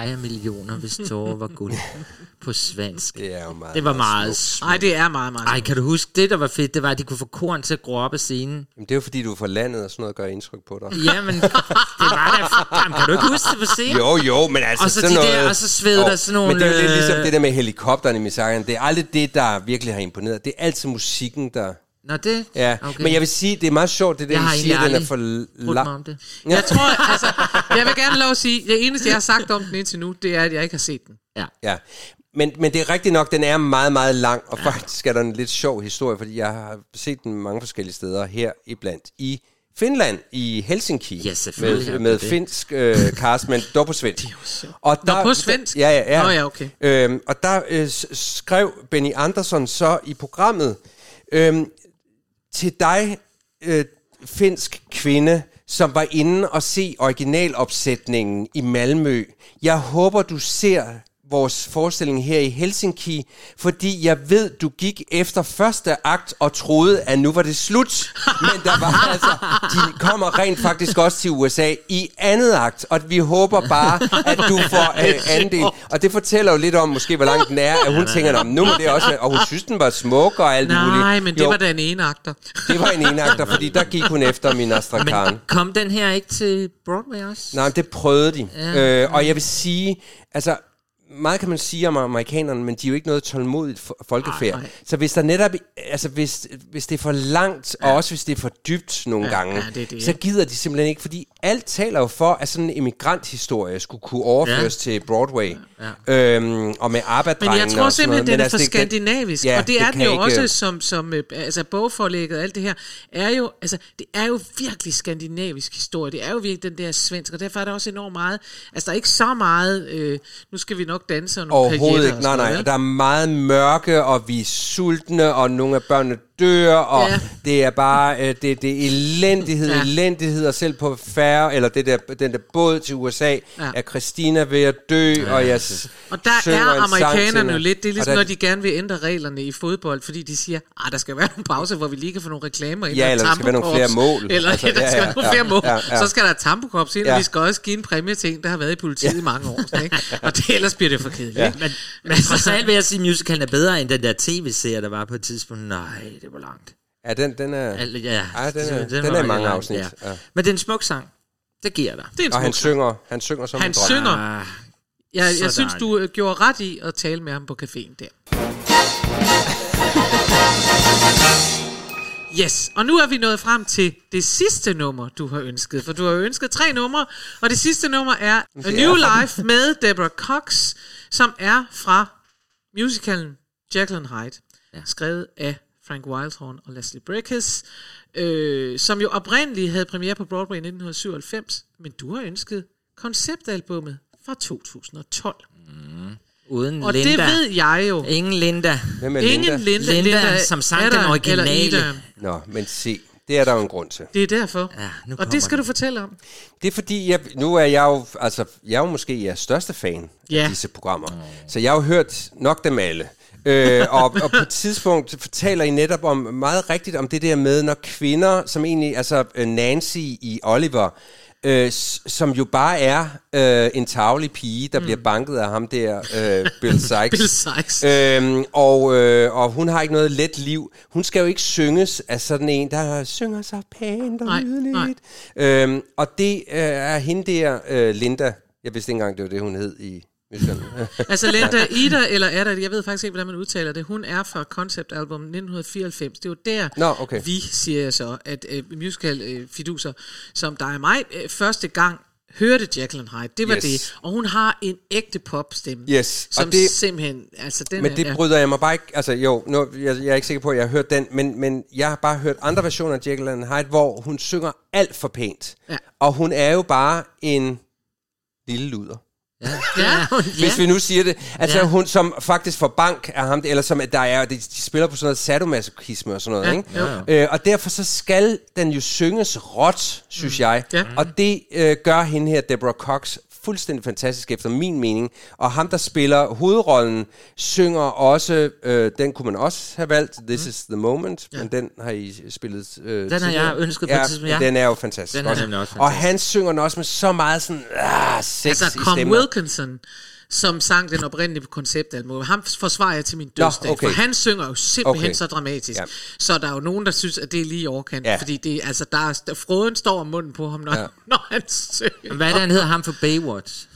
Jeg ville eje millioner, hvis tårer var guld på svensk. Det er jo meget, Det var meget. Nej, det er meget, meget. Ej, kan du huske det, der var fedt? Det var, at de kunne få korn til at gro op af scenen. Jamen, det er jo fordi, du er fra landet, og sådan noget gør indtryk på dig. Ja, men det var da... Jamen, kan du ikke huske det på scenen? Jo, jo, men altså Og så sådan de der- noget... og så sved der sådan nogle, Men det er jo lidt øh, ligesom det der med helikopteren i Messiah'en. Det er aldrig det, der virkelig har imponeret. Det er altid musikken, der... Nå, det... Ja, Okay. men jeg vil sige, det er meget sjovt, det der, Jeg siger, den er for lang. om det. Jeg tror, altså, jeg vil gerne lov at sige, det eneste, jeg har sagt om den indtil nu, det er, at jeg ikke har set den. Ja. Ja, men, men det er rigtigt nok, den er meget, meget lang, og faktisk er der en lidt sjov historie, fordi jeg har set den mange forskellige steder her iblandt i Finland, i Helsinki, Ja, med, med finsk øh, cast, men dog på svensk. *laughs* Og Nå, på svensk? Ja, ja, ja. Nå, ja, okay. Øhm, og der øh, skrev Benny Andersson så i programmet, øhm, til dig, øh, finsk kvinde, som var inde og se originalopsætningen i Malmø. Jeg håber, du ser vores forestilling her i Helsinki, fordi jeg ved, du gik efter første akt og troede, at nu var det slut. Men der var *laughs* altså, de kommer rent faktisk også til USA i andet akt, og vi håber bare, at du får øh, *laughs* andel. Og det fortæller jo lidt om, måske hvor langt den er, at hun tænker, "Nå, men nu må det også være, og hun synes, den var smuk og alt muligt. Nej, men det Jo, var da en ene akter. det var en enagter, fordi der gik hun efter min Astrakhan. Men kom den her ikke til Broadway også? Nej, men det prøvede de. Ja. Øh, og jeg vil sige, altså, meget kan man sige om amerikanerne, men de er jo ikke noget tålmodigt fo- folkefærd. Nej, nej. Så hvis der netop, altså hvis, hvis det er for langt, ja. og også hvis det er for dybt nogle Ja, gange, ja, det det. så gider de simpelthen ikke, fordi alt taler jo for, at sådan en emigranthistorie skulle kunne overføres ja. til Broadway. Ja. Øhm, og med Men arbejdrengene jeg tror simpelthen, noget. den Men er altså, for det- den- skandinavisk, ja, og det er det den kan jo ikke- også som, som øh, altså bogforlægget og alt det her, er jo, altså, det er jo virkelig skandinavisk historie, det er jo virkelig den der svensk, og derfor er der også enormt meget, altså der er ikke så meget, øh, nu skal vi nok danse og nogle Overhovedet ikke. og Nej, nej. noget, Der er meget mørke, og vi er sultne, og nogle af børnene dør, og Ja. ja. det er bare øh, det, det er elendighed, Ja. ja. elendighed, og selv på færre, eller det der, den der båd til USA, Ja. ja. er Christina ved at dø, ja. og jeg Og der er amerikanerne jo lidt, det er Og ligesom, der- når de gerne vil ændre reglerne i fodbold, fordi de siger, at der skal være nogle pauser, hvor vi lige kan få nogle reklamer ind. Ja, og eller der skal være nogle flere mål. Eller Altså, altså, der ja, skal ja, være nogle flere ja, mål. ja, ja. Så skal der tampokops ind, og Ja. vi skal også give en præmie til en, der har været i politiet i mange år. sådan, Ikke? *laughs* Og det, ellers bliver det for kedeligt. Ja. Men, men trods alt vil jeg sige, at musicalen er bedre end den der tv-serie, der var på et tidspunkt. Nej, det var langt. Ja, den, den er... Al- ja, Ej, den er- den var er i rigtig mange lang, afsnit, ja. Men det er en smuk sang. Det giver jeg dig. Det er en Og han smuk synger, han synger som Han en drøm. synger. Ah, Jeg, Så jeg synes, du øh, gjorde ret i at tale med ham på caféen der. *laughs* Yes, og nu er vi nået frem til det sidste nummer, du har ønsket. For du har ønsket tre numre, og det sidste nummer er A Det er New Life med Deborah Cox, som er fra musicalen Jekyll and Hyde, ja. skrevet af Frank Wildhorn og Leslie Brickes, øh, som jo oprindeligt havde premiere på Broadway i 1997, men du har ønsket konceptalbummet fra 2012. uden Og Linda. det ved jeg jo. Ingen Linda. Hvem er Ingen Linda? Linda, Linda, Linda som sang den originale. Nå, men se, det er der jo en grund til. Det er derfor. Ja, nu og det skal den. du fortælle om. Det er fordi, jeg, nu er jeg jo, altså, jeg er jo måske jeres største fan Ja. af disse programmer. Så jeg har jo hørt nok dem alle. Øh, og, og på et tidspunkt fortaler I netop om meget rigtigt om det der med, når kvinder, som egentlig, altså øh, Nancy i Oliver, øh, som jo bare er øh, en tavlig pige, der mm. bliver banket af ham der, øh, Bill *laughs* Sykes. Bill Sykes. Øhm, og, øh, og hun har ikke noget let liv. Hun skal jo ikke synges af sådan en, der synger så pænt og Nej, nydeligt. Øhm, og det øh, er hende der, øh, Linda. Jeg vidste ikke engang, det var det, hun hed i musicalen. *laughs* Altså Linda Ida, eller er der, jeg ved faktisk ikke, hvordan man udtaler det, hun er fra konceptalbum 1994. Det er jo der, Nå, okay. vi siger jeg så, at uh, musical uh, fiduser, som dig og mig, uh, første gang hørte Jacqueline Hyde. Det var Yes. det. Og hun har en ægte popstemme. Yes, og Som det- simpelthen, altså den Men er, det ja. bryder jeg mig bare ikke... Altså jo, nu, jeg, jeg er ikke sikker på, at jeg har hørt den, men, men jeg har bare hørt andre versioner af and Hyde, hvor hun synger alt for pænt. Ja. Og hun er jo bare en lille luder. Ja, *laughs* Hvis vi nu siger det. Altså Ja. hun som faktisk får bank af ham, eller som der er, de, de spiller på sådan noget sadomasochisme og sådan noget, Ja, ikke? Øh, og derfor så skal den jo synges råt, synes jeg. Ja. Og det øh, gør hende her, Deborah Cox, fuldstændig fantastisk efter min mening. Og ham, der spiller hovedrollen, synger også, øh, den kunne man også have valgt, This is the Moment, men den har I spillet øh, Den har jeg ønsket på et tidspunkt, ja. Den er jo fantastisk. Den er også Og fantastisk. han synger den også med så meget sådan, ah, sex Altså, i Tom stemmen. Wilkinson, som sang den oprindelige konceptalbum, ham forsvarer jeg til min Nå, dødsdag, okay. for han synger jo simpelthen Okay. så dramatisk. Ja. Så der er jo nogen, der synes, at det er lige overkant, Ja. fordi det, altså, der er, der, froden står om munden på ham, når, Ja. *laughs* når han synger. Hvad er det, han hedder ham for Baywatch?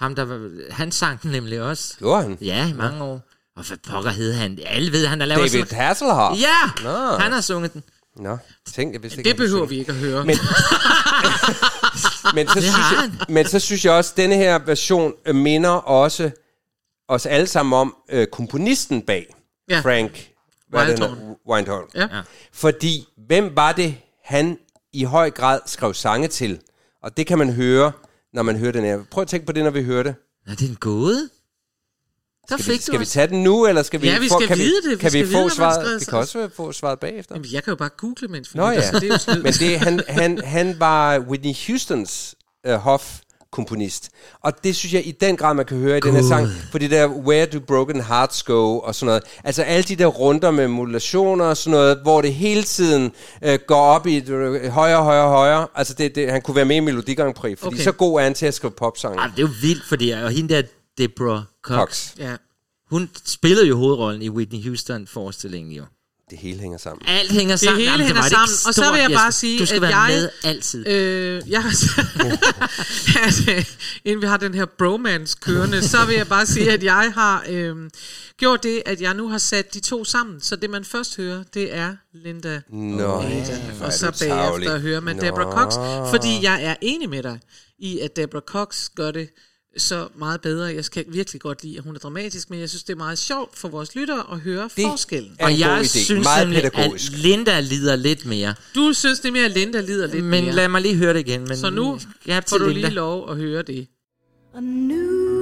Ham, der var, han sang den nemlig også. Gjorde han? Ja, i mange år. Og hvad pokker hed han? Alle ved, han har lavet David sådan... Hasselhoff? Ja, Nå. han har sunget den. Nå, tænk, jeg vidste ikke, Det behøver vi ikke at høre. Men- *laughs* Men så, synes jeg, men så synes jeg også, at denne her version øh, minder også os alle sammen om øh, komponisten bag Ja. Frank er hedder? Wildhorn. Ja. Ja. Fordi, hvem var det, han i høj grad skrev sange til? Og det kan man høre, når man hører den her. Prøv at tænke på det, når vi hører det. Er det en gåde? Skal, vi, skal vi tage den nu, eller skal vi, Ja, vi få, skal kan vide vi, det. Vi Kan vi, skal vide, få man svaret? Vi kan også få svaret bagefter. Jamen, jeg kan jo bare google, mens vi Nå ja, det er jo men det, han, han, han var Whitney Houstons uh, hofkomponist. Og det synes jeg i den grad, man kan høre i den her sang. For det der Where Do Broken Hearts Go og sådan noget. Altså alle de der runder med modulationer og sådan noget, hvor det hele tiden uh, går op i uh, højere, højere, højere. Altså det, det, han kunne være med i Melodi Grand Prix, fordi Okay. så god er han til at skrive popsange. Ej, det er jo vildt, fordi og hende der Deborah Cox, Cox. Ja. hun spillede jo hovedrollen i Whitney Houston-forestillingen jo. Det hele hænger sammen. Alt hænger sammen. hele Jamen, hænger det sammen. Og så vil stort, jeg bare sige, Du skal at være jeg- med altid. Øh, jeg har *laughs* at, øh, inden vi har den her bromance kørende, så vil jeg bare sige, at jeg har øh, gjort det, at jeg nu har sat de to sammen. Så det, man først hører, det er Linda Nå, og Ada. Og så bagefter hører man Nå. Deborah Cox. Fordi jeg er enig med dig i, at Deborah Cox gør det så meget bedre. Jeg skal virkelig godt lide, at hun er dramatisk, men jeg synes, det er meget sjovt for vores lyttere at høre Det forskellen. er en og jeg idé. synes Meget nemlig, pædagogisk. at Linda lider lidt mere. Du synes, det er mere at Linda lider lidt Men mere. lad mig lige høre det igen. Men Så nu ja, får du Linda. lige lov at høre det. A new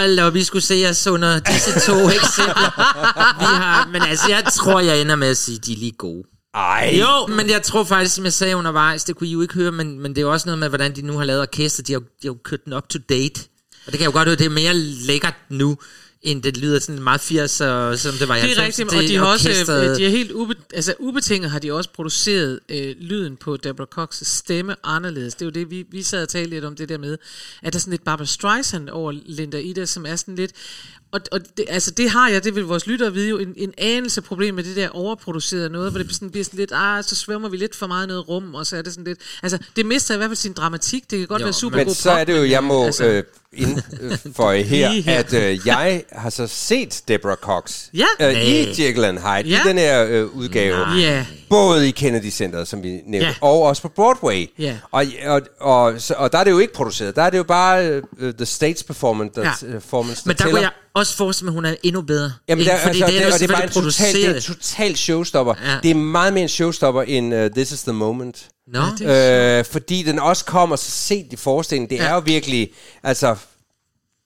Hold op, vi skulle se os under disse to *laughs* eksempler. Vi har, men altså, jeg tror, jeg ender med at sige, at de er lige gode. Ej. Jo, men jeg tror faktisk, som jeg sagde undervejs, det kunne I jo ikke høre, men, men det er jo også noget med, hvordan de nu har lavet orkester. De har, de har jo kørt den up to date. Og det kan jeg jo godt høre, det er mere lækkert nu, end det lyder sådan meget 80, og, som det var i Det er 90'erne. rigtigt, og de har også, orkestret- øh, de er helt ube, altså ubetinget har de også produceret øh, lyden på Deborah Cox' stemme anderledes. Det er jo det, vi, vi sad og talte lidt om det der med, at der er sådan lidt Barbara Streisand over Linda Ida, som er sådan lidt, og, og det, altså det har jeg, det vil vores lyttere vide jo, en, en anelse problem med det der overproducerede noget, hvor det sådan, bliver sådan lidt, ah, så svømmer vi lidt for meget noget rum, og så er det sådan lidt, altså det mister i hvert fald sin dramatik, det kan godt Jo, være super Men god så er det jo, jeg må altså- øh, indføje her, Lige her. at øh, jeg har så set Deborah Cox Ja. øh, i Jekyll and Hyde, Ja. i den her øh, udgave. Ja. Både i Kennedy Center, som vi nævnte, Ja. og også på Broadway. Ja. Og, og, og, så, og der er det jo ikke produceret. Der er det jo bare uh, The Stage Performance, der, Ja. ja. performance, der Men der tæller. kunne jeg også forestille mig, at hun er endnu bedre. Jamen, der, Ikke? altså, det, jo og det er bare en total, det er total showstopper. Ja. Ja. Det er meget mere en showstopper end uh, This is the Moment. Nå, Øh, fordi den også kommer så sent i forestillingen. Det Ja. ja. er jo virkelig, altså,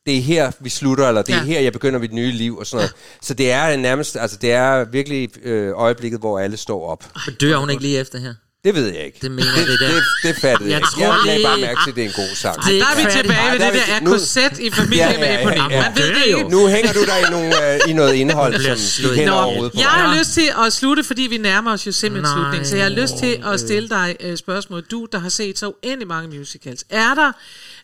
det er her, vi slutter, eller det er Ja. her, jeg begynder mit nye liv, og sådan noget. Så det er nærmest, altså, det er virkelig øh, øjeblikket, hvor alle står op. Men dør hun ikke lige efter her? Det ved jeg ikke. Det mener jeg, det der. det, det fattede Jeg jeg, ikke. tror Jeg lige- bare mærke til, at det er en god sang. Det Der er vi tilbage ved det der er der vi- nu- korset i familien Ja, med ja, imponering. ja, ja. Man ved det ikke. Nu hænger du dig i, nogle, øh, i noget indhold, som vi kender Nå, overhovedet på. Jeg har Ja. lyst til at slutte, fordi vi nærmer os jo simpelthen slutningen. Så jeg har lyst til at stille dig øh, spørgsmål. Du, der har set så uendelig mange musicals. Er der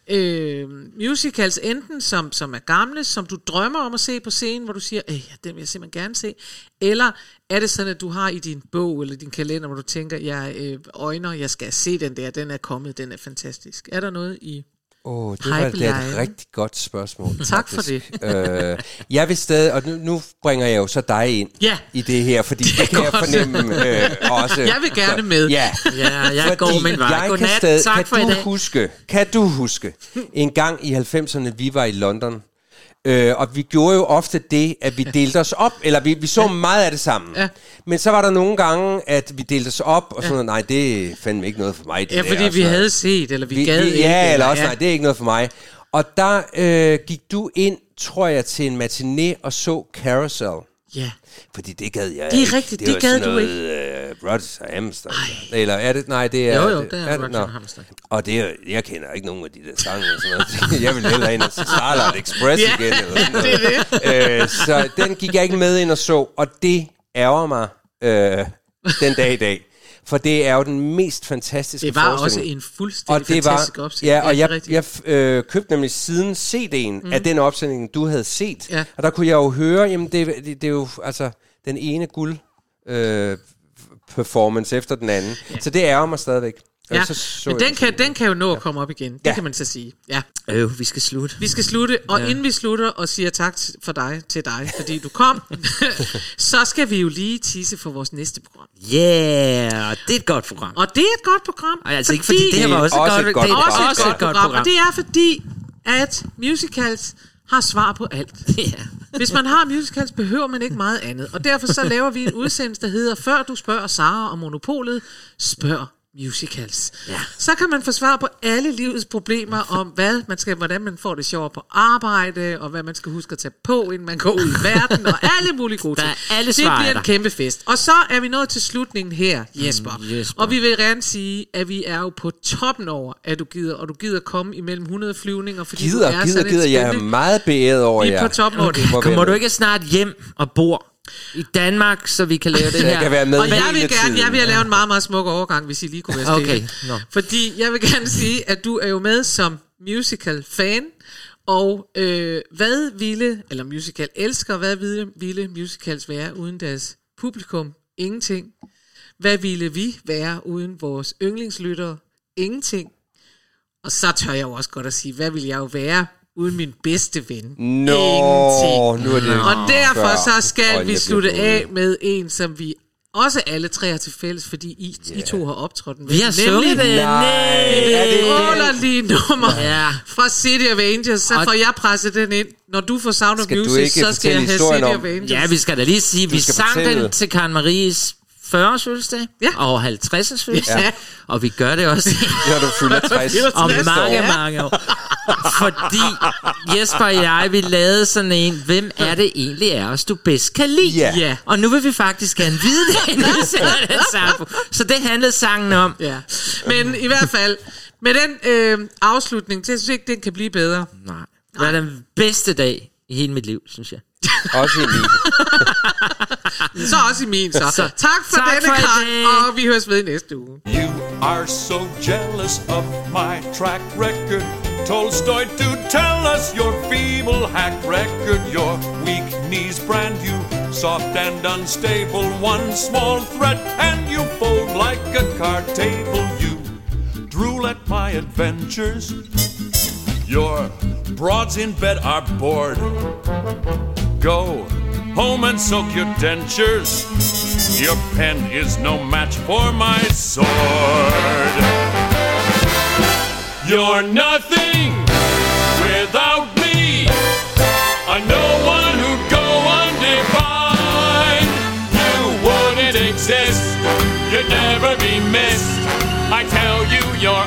øh, musicals enten, som, som er gamle, som du drømmer om at se på scenen, hvor du siger, øh, ja, den vil jeg simpelthen gerne se? Eller er det sådan, at du har i din bog eller din kalender, hvor du tænker, jeg øh, øjner, jeg skal se den der, den er kommet, den er fantastisk. Er der noget i... Åh, oh, det var Pipeleje. et rigtig godt spørgsmål. *laughs* Tak for faktisk. øh, jeg vil stadig, og nu, nu bringer jeg jo så dig ind Ja. i det her, fordi *laughs* det, det kan jeg godt. fornemme øh, også. Jeg vil gerne med. Ja, Ja, jeg går fordi min vej. jeg kan, Godnat. stadig, Tak kan for i du dag. huske, kan du huske, en gang i 90'erne, vi var i London, Øh, og vi gjorde jo ofte det, at vi delte os op, eller vi, vi så meget af det sammen. Ja. Men så var der nogle gange, at vi delte os op, og sådan noget, nej, det fandme ikke noget for mig. Det Ja, der, fordi og vi noget. havde set, eller vi, vi, gad vi, ikke. Ja, eller også, ja. nej, det er ikke noget for mig. Og der øh, gik du ind, tror jeg, til en matiné og så Carousel. Ja. Fordi det gad jeg Det er ikke. rigtigt, det var gad du noget, ikke. Uh, Rodgers og Hamster. Eller er det? Nej, det er... Jo, jo, det er Rodgers nå. og Hamster. Og det er, jeg kender ikke nogen af de der sange og sådan noget. *laughs* Jeg vil hellere ind og se Starlight Express Ja, igen. Eller sådan *laughs* det er noget. Øh, så den gik jeg ikke med ind og så, og det ærger mig øh, den dag i dag. For det er jo den mest fantastiske Det var også en fuldstændig og det var, fantastisk opsætning. Ja, og det er jeg, jeg øh, købte nemlig siden CD'en mm. af den opsætning, du havde set. Ja. Og der kunne jeg jo høre, jamen det, det, det er jo altså den ene guld øh, performance efter den anden. Ja. Så det ærger mig stadigvæk. Ja, så så men den kan, den kan jo nå at komme op igen. Det Ja. kan man så sige. Ja. Øh, vi skal slutte. Vi skal slutte, og ja. inden vi slutter og siger tak for dig, til dig, fordi du kom, *laughs* så skal vi jo lige tisse for vores næste program. Yeah, det er et godt program. Og det er et godt program. Ej, altså ikke fordi det her var også, også et et godt, godt det er program. også et godt program. Og det er fordi, at musicals har svar på alt. Ja. Hvis man har musicals, behøver man ikke meget andet. Og derfor så laver vi en udsendelse, der hedder Før du spørger Sara om Monopolet, spørg musicals. Ja. Så kan man få svar på alle livets problemer om, hvad man skal, hvordan man får det sjovere på arbejde, og hvad man skal huske at tage på, inden man går ud i verden, og alle mulige gode ting. alle det er bliver der. en kæmpe fest. Og så er vi nået til slutningen her, Jesper. Mm, Jesper. Og vi vil gerne sige, at vi er jo på toppen over, at du gider, og du gider komme imellem 100 flyvninger, fordi du Gider, er gider, sådan gider. Jeg er meget beæret over Vi er jer. på toppen over det. Hvor Kommer du ikke snart hjem og bor i Danmark, så vi kan lave *laughs* det Så jeg her? kan være med Og jeg vil gerne, jeg vil lave en meget, meget smuk overgang, hvis I lige kunne være. Okay, nå. Fordi jeg vil gerne sige, at du er jo med som musical-fan, og øh, hvad ville, eller musical elsker, hvad ville, ville musicals være uden deres publikum? Ingenting. Hvad ville vi være uden vores yndlingslyttere? Ingenting. Og så tør jeg jo også godt at sige, hvad ville jeg jo være uden min bedste ven? Nå, Ingenting. nu er det Og derfor så skal øjnene vi slutte af med en, som vi også alle tre har til fælles, fordi I, yeah. I to har optrådt med. Vi har sunget det. Nej, er det underlige nummer Ja. fra City of Angels. Så Og- får jeg presset den ind. Når du får Sound of Skal du Music, så skal jeg have City historien of om- Angels. Ja, vi skal da lige sige, vi skal sang fortælle. den til Karen Maries 40 års fødselsdag Ja. og 50 års fødselsdag, Ja. og vi gør det også Når du fylder *laughs* 60. om mange, år. mange år. Fordi Jesper og jeg, vi lavede sådan en, hvem er det egentlig af os, du bedst kan lide? Ja. Ja. Og nu vil vi faktisk gerne vide det, inden vi sætter den sang på. Så det handlede sangen om. Ja. Men i hvert fald, med den øh, afslutning, så jeg synes ikke, den kan blive bedre. Nej. Det var den bedste dag i hele mit liv, synes jeg. Også i min. Så også i min, så. Så, tak for tak denne for i gang, dag. og vi høres ved i næste uge. You are so jealous of my track record. Tolstoy to tell us your feeble hack record, your weak knees brand you soft and unstable. One small threat and you fold like a card table. You drool at my adventures. Your broads in bed are bored. Go home and soak your dentures. Your pen is no match for my sword. You're nothing without me. I know one who'd go undefined. You wouldn't exist. You'd never be missed. I tell you, you're